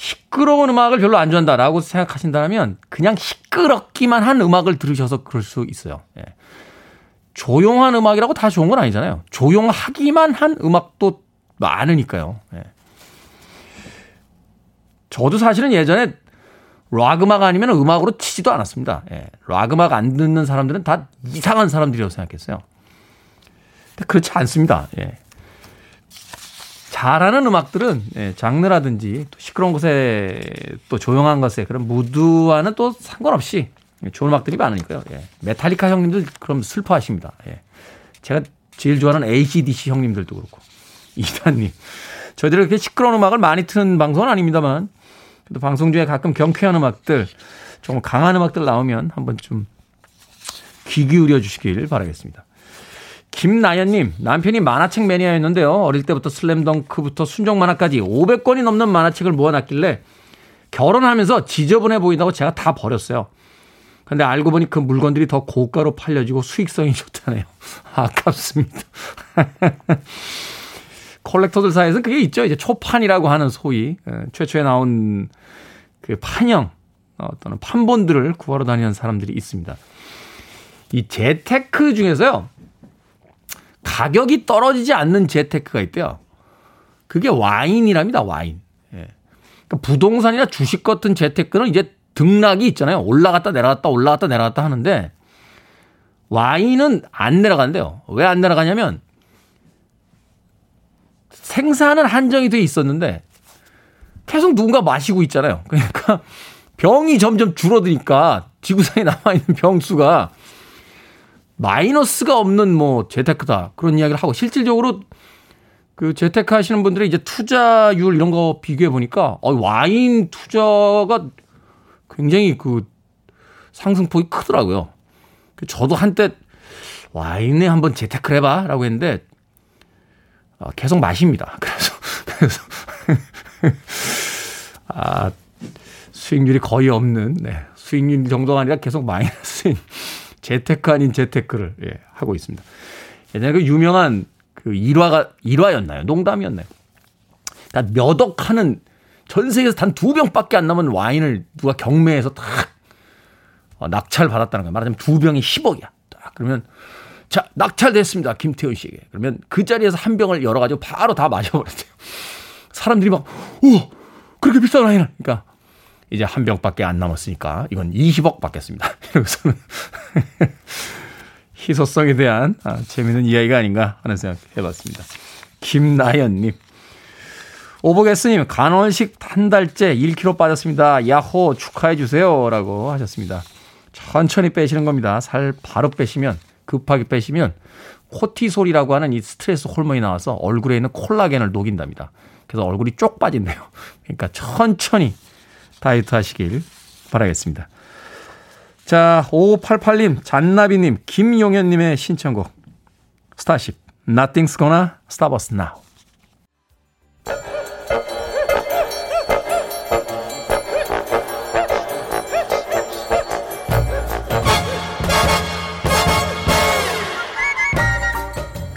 시끄러운 음악을 별로 안 좋아한다라고 생각하신다면 그냥 시끄럽기만 한 음악을 들으셔서 그럴 수 있어요. 예. 조용한 음악이라고 다 좋은 건 아니잖아요. 조용하기만 한 음악도 많으니까요. 예. 저도 사실은 예전에 락 음악 아니면 음악으로 치지도 않았습니다. 예. 락 음악 안 듣는 사람들은 다 이상한 사람들이라고 생각했어요. 근데 그렇지 않습니다. 예. 잘하는 음악들은 예, 장르라든지 또 시끄러운 곳에 또 조용한 것에 그런 무드와는 또 상관없이 좋은 음악들이 많으니까요. 예. 메탈리카 형님들 그럼 슬퍼하십니다. 예. 제가 제일 좋아하는 ACDC 형님들도 그렇고 <laughs> 이단님 저희들이 그렇게 시끄러운 음악을 많이 트는 방송은 아닙니다만 그래도 방송 중에 가끔 경쾌한 음악들 조금 강한 음악들 나오면 한번 좀 귀 기울여 주시길 바라겠습니다. 김나연님, 남편이 만화책 매니아였는데요. 어릴 때부터 슬램덩크부터 순정 만화까지 500권이 넘는 만화책을 모아놨길래 결혼하면서 지저분해 보인다고 제가 다 버렸어요. 근데 알고 보니 그 물건들이 더 고가로 팔려지고 수익성이 <laughs> 좋다네요. 아깝습니다. <laughs> 콜렉터들 사이에서는 그게 있죠. 이제 초판이라고 하는 소위 예, 최초에 나온 그 판형 어, 또는 판본들을 구하러 다니는 사람들이 있습니다. 이 재테크 중에서요. 가격이 떨어지지 않는 재테크가 있대요. 그게 와인이랍니다. 와인. 예. 그러니까 부동산이나 주식 같은 재테크는 이제 등락이 있잖아요. 올라갔다 내려갔다 올라갔다 내려갔다 하는데 와인은 안 내려간대요. 왜 안 내려가냐면 생산은 한정이 돼 있었는데 계속 누군가 마시고 있잖아요. 그러니까 병이 점점 줄어드니까 지구상에 남아있는 병수가 마이너스가 없는 뭐 재테크다. 그런 이야기를 하고 실질적으로 그 재테크 하시는 분들의 이제 투자율 이런 거 비교해 보니까 어, 와인 투자가 굉장히 그 상승폭이 크더라고요. 그 저도 한때 와인에 한번 재테크를 해봐 라고 했는데 어, 계속 마십니다. <laughs> 그래서, 그래서, <laughs> 아, 수익률이 거의 없는, 네. 수익률 정도가 아니라 계속 마이너스인 재테크 아닌 재테크를, 예, 하고 있습니다. 예전에 그 유명한 그 일화가, 일화였나요? 농담이었나요? 그러니까 몇억 하는 전 세계에서 단 두 병밖에 안 남은 와인을 누가 경매해서 딱 어, 낙찰 받았다는 거예요. 말하자면 두 병이 10억이야. 딱 그러면 자, 낙찰됐습니다. 김태훈 씨에게. 그러면 그 자리에서 한 병을 열어가지고 바로 다 마셔버렸대요. 사람들이 막, 오! 그렇게 비싼 와인을. 그러니까 이제 한 병밖에 안 남았으니까 이건 20억 받겠습니다. <laughs> 이러고서는 <laughs> 희소성에 대한 아, 재미있는 이야기가 아닌가 하는 생각 해봤습니다. 김나연님. 오버게스님, 간헐식 한 달째 1kg 빠졌습니다. 야호, 축하해주세요. 라고 하셨습니다. 천천히 빼시는 겁니다. 살 바로 빼시면 급하게 빼시면 cortisol이라고 하는 이 스트레스 호르몬이 나와서 얼굴에 있는 콜라겐을 녹인답니다. 그래서 얼굴이 쪽 빠진대요. 그러니까 천천히 다이어트 하시길 바라겠습니다. 자, 5588님, 잔나비님, 김용현님의 신청곡. 스타쉽, Nothing's Gonna Stop Us Now.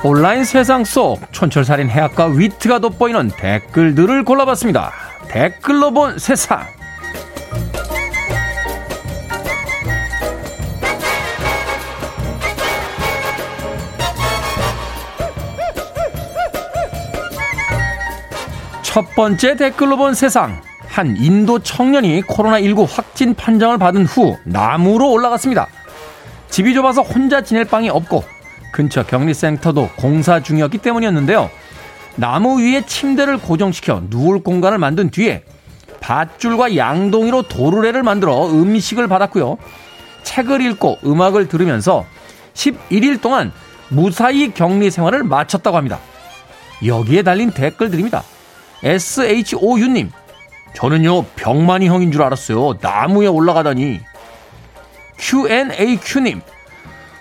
온라인 세상 속 촌철살인 해학과 위트가 돋보이는 댓글들을 골라봤습니다. 댓글로 본 세상. 첫 번째 댓글로 본 세상. 한 인도 청년이 코로나19 확진 판정을 받은 후 나무로 올라갔습니다. 집이 좁아서 혼자 지낼 방이 없고 근처 격리센터도 공사 중이었기 때문이었는데요. 나무 위에 침대를 고정시켜 누울 공간을 만든 뒤에 밧줄과 양동이로 도르래를 만들어 음식을 받았고요. 책을 읽고 음악을 들으면서 11일 동안 무사히 격리 생활을 마쳤다고 합니다. 여기에 달린 댓글들입니다. SHOU님, 저는요, 병만이 형인 줄 알았어요. 나무에 올라가다니. QNAQ님,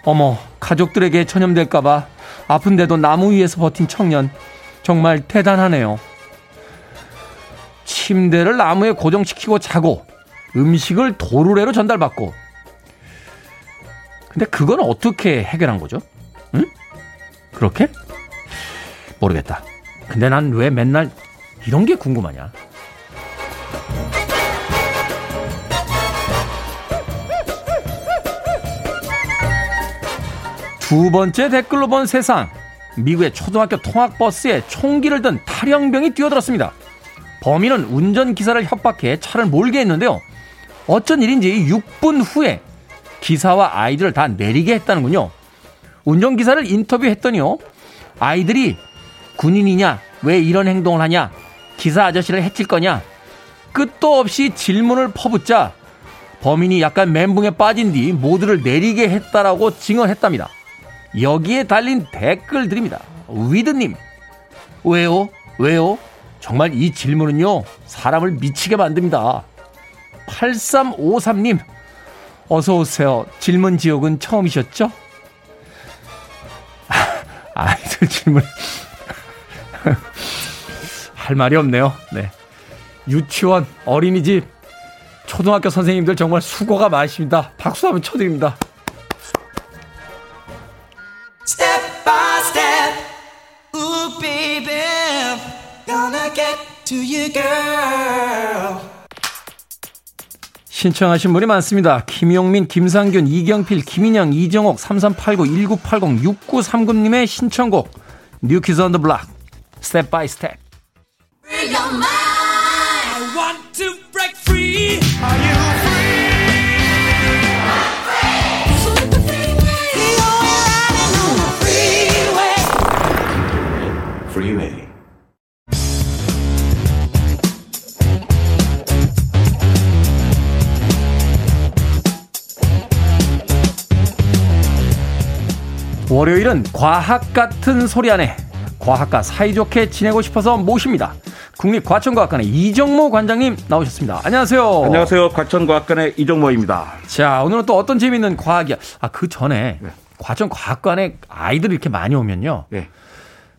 어머, 가족들에게 전염될까봐 아픈데도 나무 위에서 버틴 청년. 정말 대단하네요. 침대를 나무에 고정시키고 자고 음식을 도르래로 전달받고 근데 그건 어떻게 해결한 거죠? 응? 그렇게? 모르겠다. 근데 난 왜 맨날 이런 게 궁금하냐? 두 번째 댓글로 본 세상. 미국의 초등학교 통학버스에 총기를 든 탈영병이 뛰어들었습니다. 범인은 운전기사를 협박해 차를 몰게 했는데요. 어쩐 일인지 6분 후에 기사와 아이들을 다 내리게 했다는군요. 운전기사를 인터뷰했더니요. 아이들이 군인이냐, 왜 이런 행동을 하냐, 기사 아저씨를 해칠 거냐, 끝도 없이 질문을 퍼붓자 범인이 약간 멘붕에 빠진 뒤 모두를 내리게 했다라고 증언했답니다. 여기에 달린 댓글들입니다. 위드님, 왜요? 왜요? 정말 이 질문은요, 사람을 미치게 만듭니다. 8353님, 어서오세요. 질문 지옥은 처음이셨죠? 아이들 질문. 할 말이 없네요. 네. 유치원, 어린이집, 초등학교 선생님들 정말 수고가 많으십니다. 박수 한번 쳐드립니다. Step by step, ooh baby, gonna get to you girl. 신청하신 분이 많습니다. 김용민, 김상균, 이경필, 김인영, 이정옥, 3389, 1980, 6939님의 신청곡 뉴키즈 언더 블락 스텝 바이 스텝 월요일은 과학 같은 소리 안에 과학과 사이좋게 지내고 싶어서 모십니다. 국립과천과학관의 이정모 관장님 나오셨습니다. 안녕하세요. 안녕하세요. 과천과학관의 이정모입니다. 자, 오늘은 또 어떤 재미있는 과학이야. 아, 그 전에 네. 과천과학관에 아이들이 이렇게 많이 오면요. 네.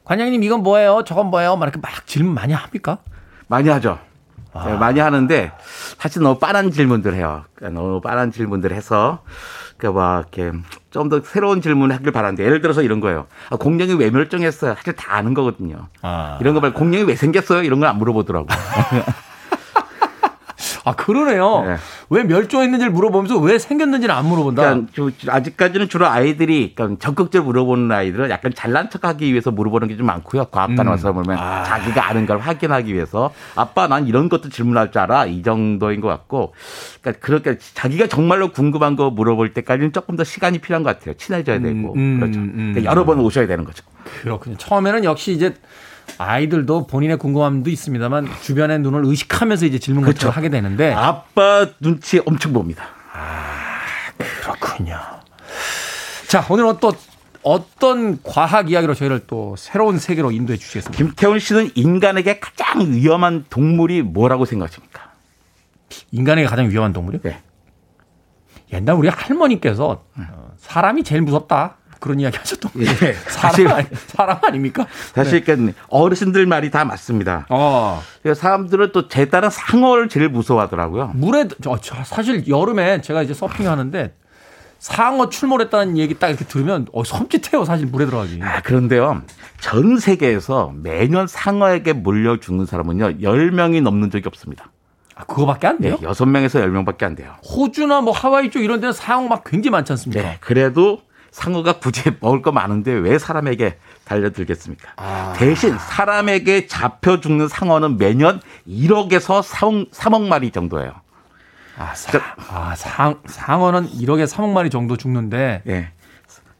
관장님 이건 뭐예요? 저건 뭐예요? 막 이렇게 막 질문 많이 합니까? 많이 하죠. 아. 네, 많이 하는데 사실 너무 빤한 질문들 해요. 그러니까 너무 빤한 질문들 해서 그막 이렇게 좀 더 새로운 질문을 하길 바라는데 예를 들어서 이런 거예요. 아, 공룡이 왜 멸종했어요? 사실 다 아는 거거든요. 아. 이런 거 말고 공룡이 왜 생겼어요? 이런 걸 안 물어보더라고. <laughs> 아 그러네요. 네. 왜 멸종했는지를 물어보면서 왜 생겼는지는 안 물어본다. 그러니까 아직까지는 주로 아이들이 그러니까 적극적으로 물어보는 아이들은 약간 잘난 척하기 위해서 물어보는 게 좀 많고요. 과학관 음. 와서 보면 아. 자기가 아는 걸 확인하기 위해서 아빠 난 이런 것도 질문할 줄 알아 이 정도인 것 같고 그러니까 그렇게 자기가 정말로 궁금한 거 물어볼 때까지는 조금 더 시간이 필요한 것 같아요. 친해져야 음, 되고 음, 그렇죠. 음, 그러니까 여러 번 오셔야 되는 거죠. 그렇군요. 처음에는 역시 이제 아이들도 본인의 궁금함도 있습니다만 주변의 눈을 의식하면서 이제 질문 그렇죠. 하게 되는데 아빠 눈치 엄청 봅니다. 아, 그렇군요. 자, 오늘은 또 어떤 과학 이야기로 저희를 또 새로운 세계로 인도해 주시겠습니까? 김태훈 씨는 인간에게 가장 위험한 동물이 뭐라고 생각하십니까? 인간에게 가장 위험한 동물이요? 네. 옛날 우리 할머니께서 음. 사람이 제일 무섭다. 그런 이야기 하셨던 거예요. <laughs> 예. 사실 사람, 사람 아닙니까? 사실 네. 어르신들 말이 다 맞습니다. 어. 사람들은 또 제 따라 상어를 제일 무서워하더라고요. 물에 저, 저 사실 여름에 제가 이제 서핑하는데 상어 출몰했다는 얘기 딱 이렇게 들으면 어, 섬찟해요 사실 물에 들어가기. 아, 그런데요. 전 세계에서 매년 상어에게 물려 죽는 사람은요 10명이 넘는 적이 없습니다. 아, 그거밖에 안 돼요? 네, 6명에서 10명밖에 안 돼요. 호주나 뭐 하와이 쪽 이런 데는 상어 막 굉장히 많지 않습니까? 네, 그래도 상어가 굳이 <laughs> 먹을 거 많은데 왜 사람에게 달려들겠습니까? 아. 대신 사람에게 잡혀 죽는 상어는 매년 1억에서 3억, 3억 마리 정도예요. 아, 사, 아 상, 상어는 1억에 3억 마리 정도 죽는데. 예.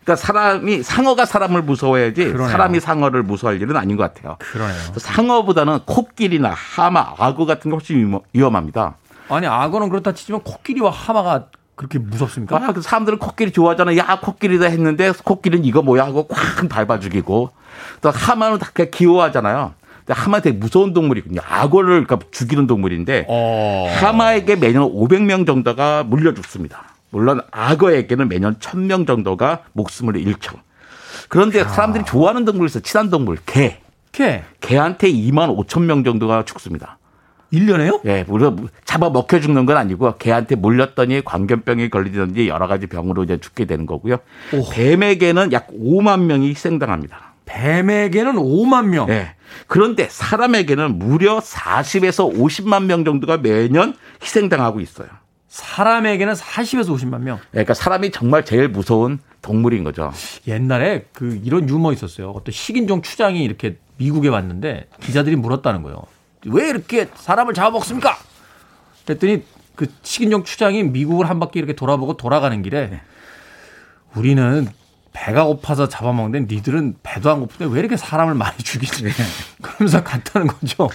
그러니까 사람이 상어가 사람을 무서워해야지 그러네요. 사람이 상어를 무서워할 일은 아닌 것 같아요. 그러네요. 상어보다는 코끼리나 하마, 악어 같은 게 훨씬 위험- 위험합니다. 아니 악어는 그렇다 치지만 코끼리와 하마가 그렇게 무섭습니까? 아, 그 사람들은 코끼리 좋아하잖아. 야, 코끼리다 했는데 코끼리는 이거 뭐야 하고 콱 밟아 죽이고 또 하마는 다 그냥 귀여워하잖아요. 하마 되게 무서운 동물이거든요. 악어를 그러니까 죽이는 동물인데 어. 하마에게 매년 500명 정도가 물려 죽습니다. 물론 악어에게는 매년 1000명 정도가 목숨을 잃죠. 그런데 사람들이 좋아하는 동물이 있어요. 친한 동물, 개. 개 개한테 2만 5천 명 정도가 죽습니다. 1년에요? 예, 물론 잡아 먹혀 죽는 건 아니고 개한테 물렸더니 광견병이 걸리든지 여러 가지 병으로 이제 죽게 되는 거고요. 오. 뱀에게는 약 5만 명이 희생당합니다. 뱀에게는 5만 명. 예. 그런데 사람에게는 무려 40에서 50만 명 정도가 매년 희생당하고 있어요. 사람에게는 40에서 50만 명. 예, 그러니까 사람이 정말 제일 무서운 동물인 거죠. 옛날에 그 이런 유머 있었어요. 어떤 식인종 추장이 이렇게 미국에 왔는데 기자들이 물었다는 거예요. 왜 이렇게 사람을 잡아먹습니까? 그랬더니 그 식인종 추장이 미국을 한 바퀴 이렇게 돌아보고 돌아가는 길에 우리는 배가 고파서 잡아먹는데 니들은 배도 안 고픈데 왜 이렇게 사람을 많이 죽이지? <laughs> 그러면서 갔다는 거죠.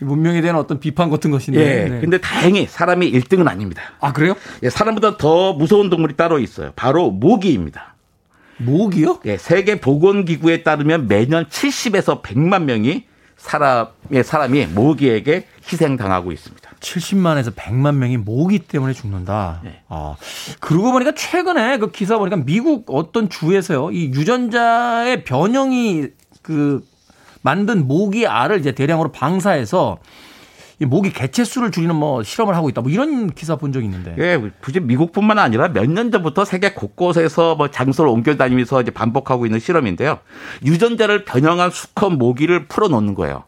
문명에 대한 어떤 비판 같은 것인데. 예. 네. 근데 다행히 사람이 1등은 아닙니다. 아 그래요? 예, 사람보다 더 무서운 동물이 따로 있어요. 바로 모기입니다. 모기요? 예, 세계 보건기구에 따르면 매년 70에서 100만 명이 사람의 사람이 모기에게 희생당하고 있습니다. 70만에서 100만 명이 모기 때문에 죽는다. 네. 아, 그러고 보니까 최근에 그 기사 보니까 미국 어떤 주에서요, 이 유전자의 변형이 그 만든 모기 알을 이제 대량으로 방사해서 이 모기 개체 수를 줄이는 뭐 실험을 하고 있다. 뭐 이런 기사 본 적이 있는데. 예, 굳이 미국뿐만 아니라 몇 년 전부터 세계 곳곳에서 뭐 장소를 옮겨 다니면서 이제 반복하고 있는 실험인데요. 유전자를 변형한 수컷 모기를 풀어 놓는 거예요.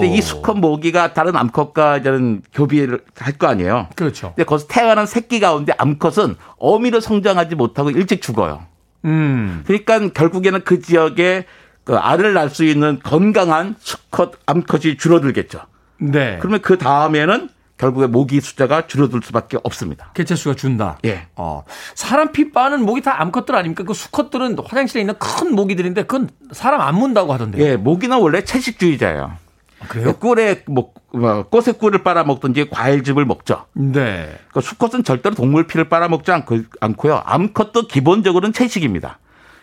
근데 이 수컷 모기가 다른 암컷과 이제는 교비를 할 거 아니에요. 그렇죠. 근데 거기서 태어난 새끼 가운데 암컷은 어미로 성장하지 못하고 일찍 죽어요. 음. 그러니까 결국에는 그 지역에 그 알을 낳을 수 있는 건강한 수컷 암컷이 줄어들겠죠. 네. 그러면 그 다음에는 결국에 모기 숫자가 줄어들 수밖에 없습니다. 개체 수가 준다. 예. 어. 사람 피 빠는 모기 다 암컷들 아닙니까? 그 수컷들은 화장실에 있는 큰 모기들인데 그건 사람 안 문다고 하던데요. 예, 모기는 원래 채식주의자예요. 아, 그래요? 꿀에 뭐, 뭐 꽃의 꿀을 빨아먹든지 과일즙을 먹죠. 네. 그 수컷은 절대로 동물 피를 빨아먹지 않고, 않고요. 암컷도 기본적으로는 채식입니다.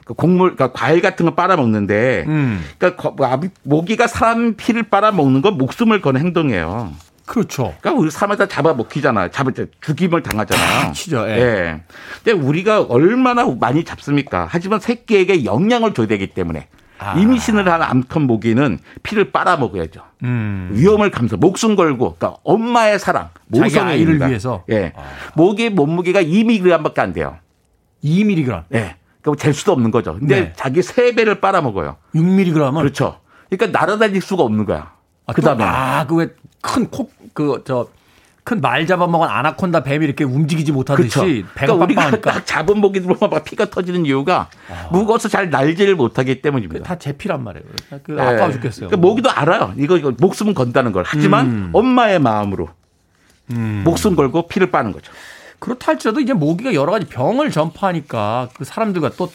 그 곡물, 그러니까 과일 같은 거 빨아먹는데, 음. 그러니까 거- 뭐 암- 모기가 사람 피를 빨아먹는 건 목숨을 거는 행동이에요. 그렇죠. 그러니까 우리 사람에다 잡아 먹히잖아요. 잡을 때 죽임을 당하잖아요. 치죠. 예. 예. 근데 우리가 얼마나 많이 잡습니까? 하지만 새끼에게 영양을 줘야 되기 때문에 아. 임신을 한 암컷 모기는 피를 빨아먹어야죠. 음. 위험을 감수, 목숨 걸고, 그러니까 엄마의 사랑, 모성애입니다. 아이를 위해서? 예. 모기의 몸무게가 2mg밖에 안 돼요. 2mg, 예. 그럼 잴 수도 없는 거죠. 근데 네. 자기 세 배를 빨아먹어요. 6mg은 그렇죠. 그러니까 날아다닐 수가 없는 거야. 아, 그 다음에. 아, 그 왜큰 코, 그, 저, 큰 말 잡아먹은 아나콘다 뱀이 이렇게 움직이지 못하듯이 그렇죠. 배가 그러니까 우리가 빵빵하니까. 딱 잡은 모기들 보면 막 피가 터지는 이유가 무거워서 잘 날지를 못하기 때문입니다. 다 제 피란 말이에요. 그 예. 아까워 죽겠어요. 그러니까 모기도 알아요. 이거, 이거 목숨은 건다는 걸. 하지만 음. 엄마의 마음으로 목숨 걸고 피를 빠는 거죠. 그렇다 할지라도 이제 모기가 여러 가지 병을 전파하니까 그 사람들과 또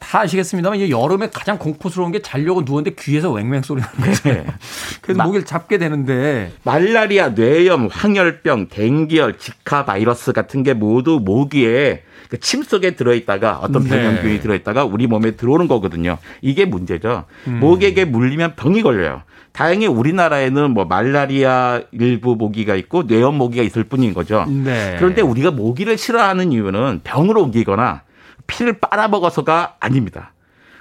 다 아시겠습니다만 이제 여름에 가장 공포스러운 게 자려고 누웠는데 귀에서 웽웽 소리 나는 거죠. 네. <laughs> 그래서 마- 모기를 잡게 되는데 말라리아, 뇌염, 황열병, 댕기열, 지카 바이러스 같은 게 모두 모기에 그 침 속에 들어있다가 어떤 네. 병원균이 들어있다가 우리 몸에 들어오는 거거든요. 이게 문제죠. 음. 모기에게 물리면 병이 걸려요. 다행히 우리나라에는 뭐 말라리아 일부 모기가 있고 뇌염 모기가 있을 뿐인 거죠. 네. 그런데 우리가 모기를 싫어하는 이유는 병으로 옮기거나 피를 빨아먹어서가 아닙니다.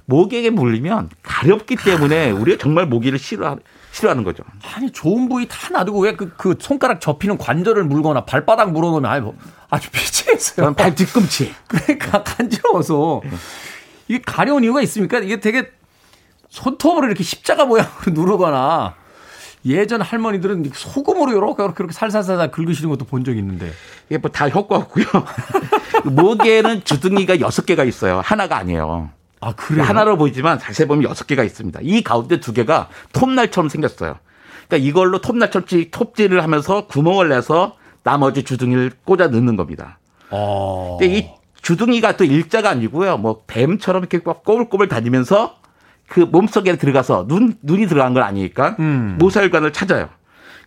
모기에게 물리면 가렵기 때문에 우리가 정말 모기를 싫어, 싫어하는 거죠. 아니 좋은 부위 다 놔두고 왜그 그 손가락 접히는 관절을 물거나 발바닥 물어놓으면 아주 뭐 아주 미치겠어요. 그럼 발 뒤꿈치. <laughs> 그러니까 간지러워서 이게 가려운 이유가 있습니까? 이게 되게 손톱으로 이렇게 십자가 모양으로 <laughs> 누르거나 예전 할머니들은 소금으로 이렇게 이렇게 이렇게 살살살살 긁으시는 것도 본 적이 있는데 이게 뭐 다 효과 없고요. <laughs> 모기에는 주둥이가 여섯 개가 있어요. 하나가 아니에요. 아 그래요? 하나로 보이지만 자세히 보면 여섯 개가 있습니다. 이 가운데 두 개가 톱날처럼 생겼어요. 그러니까 이걸로 톱날처럼 톱질을 하면서 구멍을 내서 나머지 주둥이를 꽂아 넣는 겁니다. 어. 근데 이 주둥이가 또 일자가 아니고요. 뭐 뱀처럼 이렇게 꼬불꼬불 다니면서 그 몸속에 들어가서 눈 눈이 들어간 건 아니니까 음. 모세혈관을 찾아요.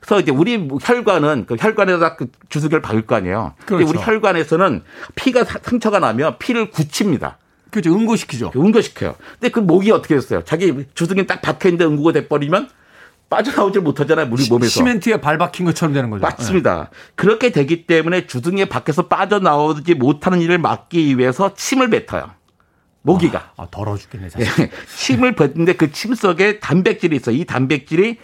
그래서 이제 우리 혈관은 그 혈관에다 그 주둥이를 박을 거 아니에요. 그렇죠. 근데 우리 그렇죠. 혈관에서는 피가 상처가 나면 피를 굳힙니다. 그렇죠. 응고시키죠. 응고시켜요. 근데 그 목이 어떻게 됐어요? 자기 주둥이 딱 박혀 있는데 응고가 돼 버리면 빠져나오질 못하잖아요. 우리 몸에서. 시멘트에 발 박힌 것처럼 되는 거죠. 맞습니다. 네. 그렇게 되기 때문에 주둥이에 밖에서 빠져나오지 못하는 일을 막기 위해서 침을 뱉어요. 모기가. 아, 아 더러워 죽겠네. 사실. 네. 침을 뱉는데 그 침 속에 단백질이 있어. 이 단백질이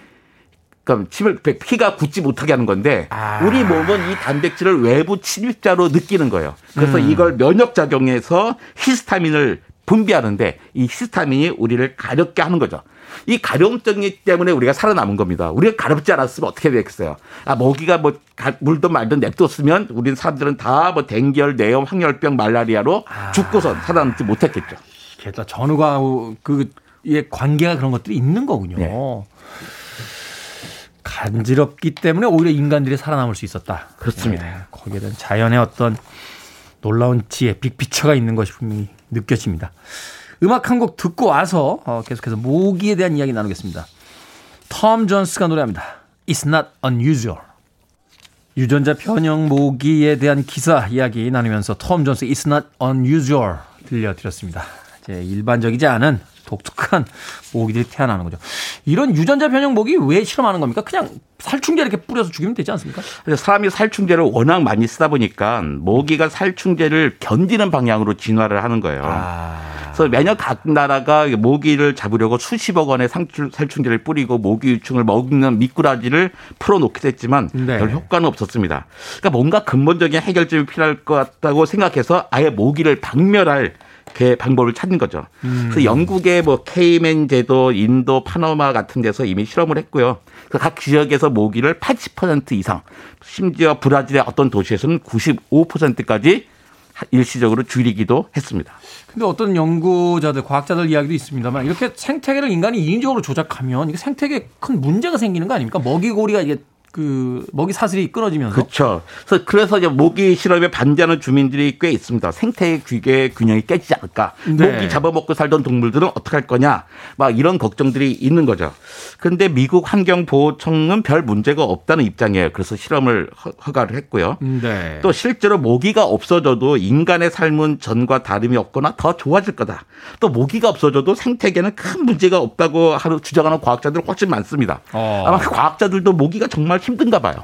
그럼 침을 피가 굳지 못하게 하는 건데 아. 우리 몸은 이 단백질을 외부 침입자로 느끼는 거예요. 그래서 음. 이걸 면역 작용해서 히스타민을 분비하는데 이 히스타민이 우리를 가렵게 하는 거죠. 이 가려움증이 때문에 우리가 살아남은 겁니다. 우리가 가렵지 않았으면 어떻게 되겠어요? 아, 모기가 뭐 물든 말든 냅뒀으면 우리 사람들은 다 뭐 댕결, 뇌염, 황열병, 말라리아로 아. 죽고선 살아남지 못했겠죠. 게다가 전후가 그의 관계가 그런 것들이 있는 거군요. 네. 간지럽기 때문에 오히려 인간들이 살아남을 수 있었다. 그렇습니다. 네, 거기에 대한 자연의 어떤 놀라운 지혜, 빅피처가 있는 것이 분명히 느껴집니다. 음악 한 곡 듣고 와서 어, 계속해서 모기에 대한 이야기 나누겠습니다. 톰 존스가 노래합니다. It's not unusual. 유전자 변형 모기에 대한 기사 이야기 나누면서 톰 존스 It's not unusual 들려드렸습니다. 이제 일반적이지 않은 독특한 모기들이 태어나는 거죠. 이런 유전자 변형 모기 왜 실험하는 겁니까? 그냥 살충제 이렇게 뿌려서 죽이면 되지 않습니까? 사람이 살충제를 워낙 많이 쓰다 보니까 모기가 살충제를 견디는 방향으로 진화를 하는 거예요. 아. 그래서 매년 각 나라가 모기를 잡으려고 수십억 원의 살충제를 뿌리고 모기 유충을 먹는 미꾸라지를 풀어놓기도 했지만 네. 별 효과는 없었습니다. 그러니까 뭔가 근본적인 해결점이 필요할 것 같다고 생각해서 아예 모기를 박멸할 그 방법을 찾는 거죠. 음. 그래서 영국의 뭐 케이맨 제도, 인도, 파나마 같은 데서 이미 실험을 했고요. 각 지역에서 모기를 80% 이상, 심지어 브라질의 어떤 도시에서는 95%까지 일시적으로 줄이기도 했습니다. 근데 어떤 연구자들, 과학자들 이야기도 있습니다만 이렇게 생태계를 인간이 인위적으로 조작하면 이게 생태계에 큰 문제가 생기는 거 아닙니까? 먹이고리가 이게 그 먹이 사슬이 끊어지면서 그렇죠. 그래서 그래서 이제 모기 실험에 반대하는 주민들이 꽤 있습니다. 생태 규계 균형이 깨지지 않을까? 네. 모기 잡아먹고 살던 동물들은 어떻게 할 거냐? 막 이런 걱정들이 있는 거죠. 근데 미국 환경보호청은 별 문제가 없다는 입장이에요. 그래서 실험을 허가를 했고요. 네. 또 실제로 모기가 없어져도 인간의 삶은 전과 다름이 없거나 더 좋아질 거다. 또 모기가 없어져도 생태계는 큰 문제가 없다고 하는 주장하는 과학자들 훨씬 많습니다. 어. 아마 과학자들도 모기가 정말 힘든가 봐요.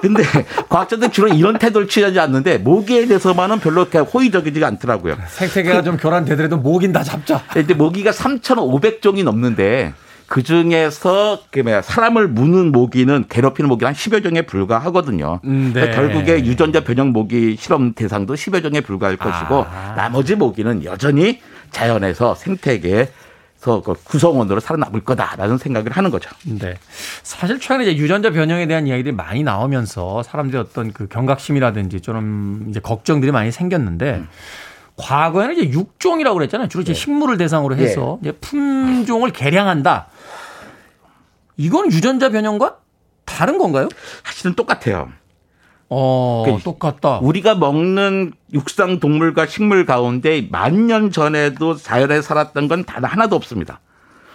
근데 <laughs> 과학자들 주로 이런 태도를 취하지 않는데 모기에 대해서만은 별로 호의적이지가 않더라고요. 생태계가 그, 좀 교란되더라도 모기는 다 잡자. 이제 모기가 3,500종이 넘는데 그 중에서 그 사람을 무는 모기는 괴롭히는 모기 한 10여 종에 불과하거든요. 음, 네. 결국에 유전자 변형 모기 실험 대상도 10여 종에 불과할 것이고 아. 나머지 모기는 여전히 자연에서 생태계에 그 구성원으로 살아남을 거다라는 생각을 하는 거죠. 네. 사실 최근에 이제 유전자 변형에 대한 이야기들이 많이 나오면서 사람들이 어떤 그 경각심이라든지 좀 이제 걱정들이 많이 생겼는데 음. 과거에는 이제 육종이라고 그랬잖아요. 주로 이제 네. 식물을 대상으로 해서 네. 이제 품종을 개량한다. 이건 유전자 변형과 다른 건가요? 사실은 똑같아요. 어, 그러니까 똑같다. 우리가 먹는 육상 동물과 식물 가운데 만 년 전에도 자연에 살았던 건 단 하나도 없습니다.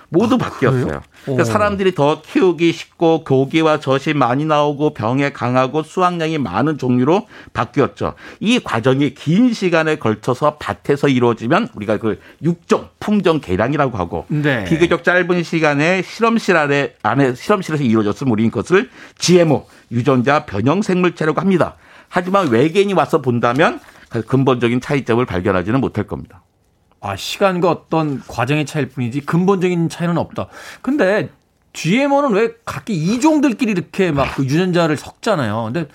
모두 아, 바뀌었어요. 그 러니까 사람들이 더 키우기 쉽고 고기와 젖이 많이 나오고 병에 강하고 수확량이 많은 종류로 바뀌었죠. 이 과정이 긴 시간에 걸쳐서 밭에서 이루어지면 우리가 그 육종 품종 개량이라고 하고 네. 비교적 짧은 시간에 실험실 안에 안에 실험실에서 이루어졌으면 우리는 그것을 GMO 유전자 변형 생물체라고 합니다. 하지만 외계인이 와서 본다면 그 근본적인 차이점을 발견하지는 못할 겁니다. 아, 시간과 어떤 과정의 차이일 뿐이지 근본적인 차이는 없다. 근데 GMO는 왜 각기 이종들끼리 이렇게 막 그 유전자를 섞잖아요. 근데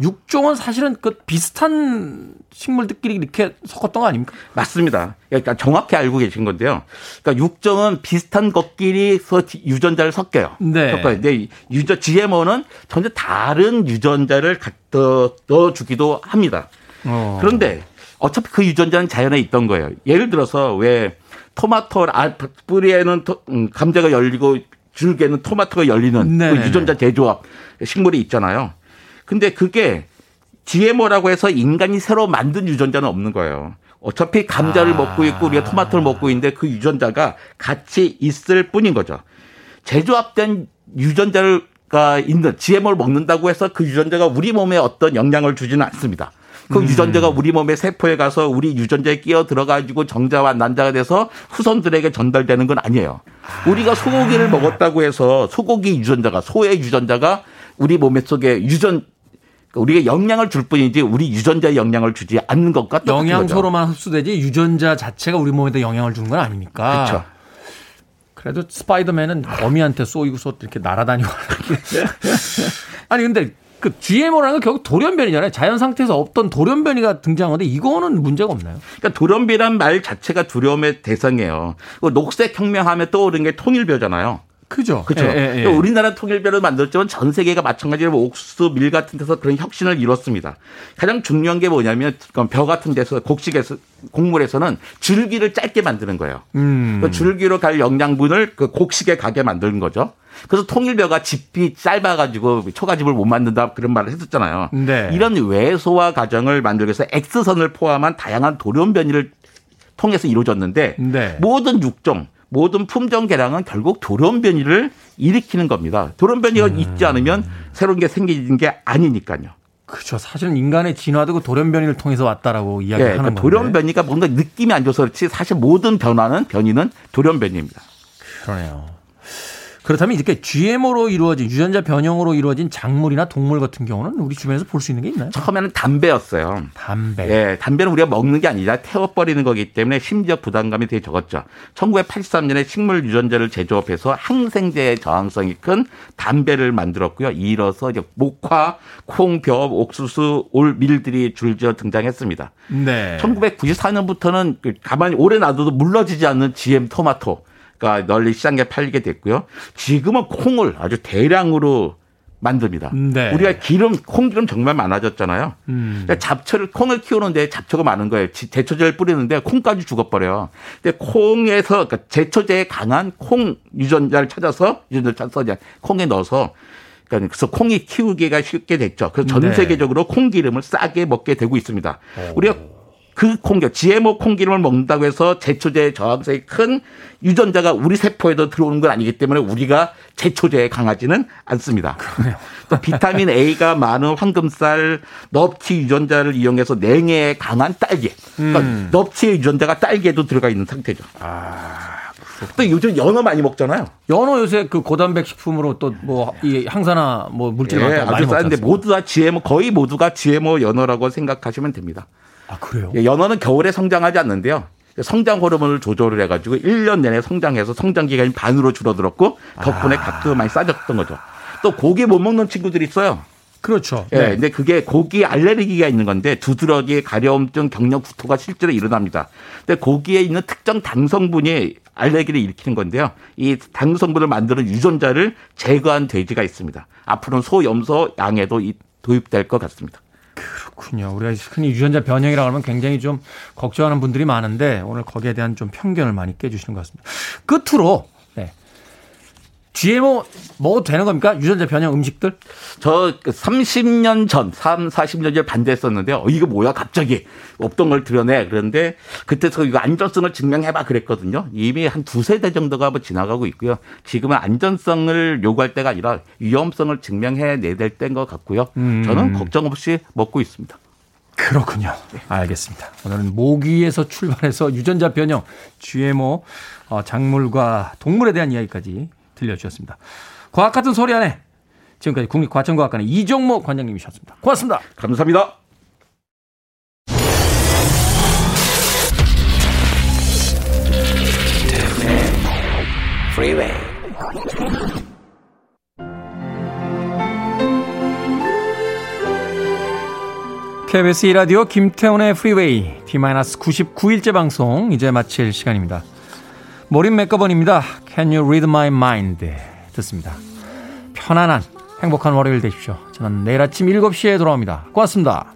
육종은 사실은 그 비슷한 식물들끼리 이렇게 섞었던 거 아닙니까? 맞습니다. 그러니까 정확히 알고 계신 건데요. 그러니까 육종은 비슷한 것끼리서 유전자를 섞여요. 네. 섞어요. 근데 유전 GMO는 전혀 다른 유전자를 갖다 넣어 주기도 합니다. 어. 그런데 어차피 그 유전자는 자연에 있던 거예요. 예를 들어서 왜 토마토 아, 뿌리에는 토, 음, 감자가 열리고 줄기에는 토마토가 열리는 그 유전자 재조합 식물이 있잖아요. 근데 그게 GMO라고 해서 인간이 새로 만든 유전자는 없는 거예요. 어차피 감자를 아. 먹고 있고 우리가 토마토를 먹고 있는데 그 유전자가 같이 있을 뿐인 거죠. 재조합된 유전자가 있는 GMO를 먹는다고 해서 그 유전자가 우리 몸에 어떤 영향을 주지는 않습니다. 그 음. 유전자가 우리 몸의 세포에 가서 우리 유전자에 끼어 들어가지고 정자와 난자가 돼서 후손들에게 전달되는 건 아니에요. 우리가 소고기를 먹었다고 해서 소고기 유전자가 소의 유전자가 우리 몸 속에 유전 그러니까 우리가 영향을 줄 뿐이지 우리 유전자에 영향을 주지 않는 것과 똑같은 영양소로만 흡수되지 유전자 자체가 우리 몸에다 영향을 주는 건 아니니까. 그렇죠. 그래도 스파이더맨은 거미한테 쏘이고 쏘 이렇게 날아다니고 <laughs> 아니 근데 그 GMO라는 건 결국 돌연변이잖아요. 자연 상태에서 없던 돌연변이가 등장하는데 이거는 문제가 없나요? 그러니까 돌연변이란 말 자체가 두려움의 대상이에요. 그 녹색 혁명하면 떠오르는 게 통일벼잖아요. 그죠. 그렇죠. 예, 예, 예. 우리나라 통일벼를 만들었지만 전 세계가 마찬가지로 뭐 옥수수, 밀 같은 데서 그런 혁신을 이뤘습니다. 가장 중요한 게 뭐냐면 벼 같은 데서 곡식에서 곡물에서는 줄기를 짧게 만드는 거예요. 음. 그 줄기로 갈 영양분을 그 곡식에 가게 만드는 거죠. 그래서 통일벼가 집이 짧아가지고 초가집을 못 만든다 그런 말을 했었잖아요. 네. 이런 외소화 과정을 만들기 위해서 X선을 포함한 다양한 돌연 변이를 통해서 이루어졌는데 네. 모든 육종 모든 품종 개량은 결국 돌연변이를 일으키는 겁니다. 돌연변이가 음. 있지 않으면 새로운 게 생기는 게 아니니까요. 그렇죠. 사실은 인간의 진화도 그 돌연변이를 통해서 왔다라고 이야기하는 네, 그러니까 돌연변이가 뭔가 느낌이 안 좋아서 그렇지 사실 모든 변화는 변이는 돌연변이입니다. 그러네요. 그렇다면 이렇게 GMO로 이루어진 유전자 변형으로 이루어진 작물이나 동물 같은 경우는 우리 주변에서 볼 수 있는 게 있나요? 처음에는 담배였어요. 담배. 예, 담배는 우리가 먹는 게 아니라 태워버리는 거기 때문에 심지어 부담감이 되게 적었죠. 1983년에 식물 유전자를 제조업해서 항생제의 저항성이 큰 담배를 만들었고요. 이로써 이제 목화, 콩, 벼, 옥수수, 올, 밀들이 줄지어 등장했습니다. 네. 1994년부터는 그 가만히 오래 놔둬도 물러지지 않는 GM 토마토. 가 널리 시장에 팔리게 됐고요. 지금은 콩을 아주 대량으로 만듭니다. 네. 우리가 기름, 콩기름 정말 많아졌잖아요. 음. 그러니까 잡초를, 콩을 키우는데 잡초가 많은 거예요. 제초제를 뿌리는데 콩까지 죽어버려요. 근데 콩에서, 그러니까 제초제에 강한 콩 유전자를 찾아서, 유전자를 찾아서 콩에 넣어서 그러니까 그래서 콩이 키우기가 쉽게 됐죠. 그래서 전 네. 세계적으로 콩기름을 싸게 먹게 되고 있습니다. 오. 우리가 그 콩기, GMO 콩기름을 먹는다고 해서 제초제 저항성이 큰 유전자가 우리 세포에도 들어오는 건 아니기 때문에 우리가 제초제에 강하지는 않습니다. 또 비타민 A가 많은 황금쌀, 넙치 유전자를 이용해서 냉해에 강한 딸기. 그러니까 음. 넙치의 유전자가 딸기에도 들어가 있는 상태죠. 아. 또 요즘 연어 많이 먹잖아요. 연어 요새 그 고단백 식품으로 또 뭐 이 항산화 뭐 물질 예, 많이 먹는데 모두 다 GMO 거의 모두가 GMO 연어라고 생각하시면 됩니다. 아, 그래요? 예, 연어는 겨울에 성장하지 않는데요. 성장 호르몬을 조절을 해가지고 1년 내내 성장해서 성장 기간이 반으로 줄어들었고 덕분에 아. 값도 많이 싸졌던 거죠. 또 고기 못 먹는 친구들이 있어요. 그렇죠. 예. 네. 근데 그게 고기 알레르기가 있는 건데 두드러기, 가려움증, 경련, 구토가 실제로 일어납니다. 근데 고기에 있는 특정 당 성분이 알레르기를 일으키는 건데요. 이 당 성분을 만드는 유전자를 제거한 돼지가 있습니다. 앞으로는 소, 염소, 양에도 도입될 것 같습니다. 그렇군요. 우리가 흔히 유전자 변형이라고 하면 굉장히 좀 걱정하는 분들이 많은데 오늘 거기에 대한 좀 편견을 많이 깨주시는 것 같습니다. 끝으로 네. GMO 먹어도 되는 겁니까? 유전자 변형 음식들? 저 30년 전, 3, 40년 전 반대했었는데요. 어, 이거 뭐야? 갑자기 없던 걸 드러내. 그런데 그때서 이거 안전성을 증명해봐 그랬거든요. 이미 한 두세 대 정도가 뭐 지나가고 있고요. 지금은 안전성을 요구할 때가 아니라 위험성을 증명해내야 될 때인 것 같고요. 음. 저는 걱정 없이 먹고 있습니다. 그렇군요. 네. 알겠습니다. 오늘은 모기에서 출발해서 유전자 변형, GMO, 어, 작물과 동물에 대한 이야기까지 들려주셨습니다. 과학 같은 소리 안에 지금까지 국립과천과학관의 이종모 관장님이셨습니다. 고맙습니다. 감사합니다. KBS 이라디오 김태훈의 프리웨이 D-99일째 방송 이제 마칠 시간입니다. 모린 맥거번입니다. Can you read my mind? 듣습니다. 편안한 행복한 월요일 되십시오. 저는 내일 아침 7시에 돌아옵니다. 고맙습니다.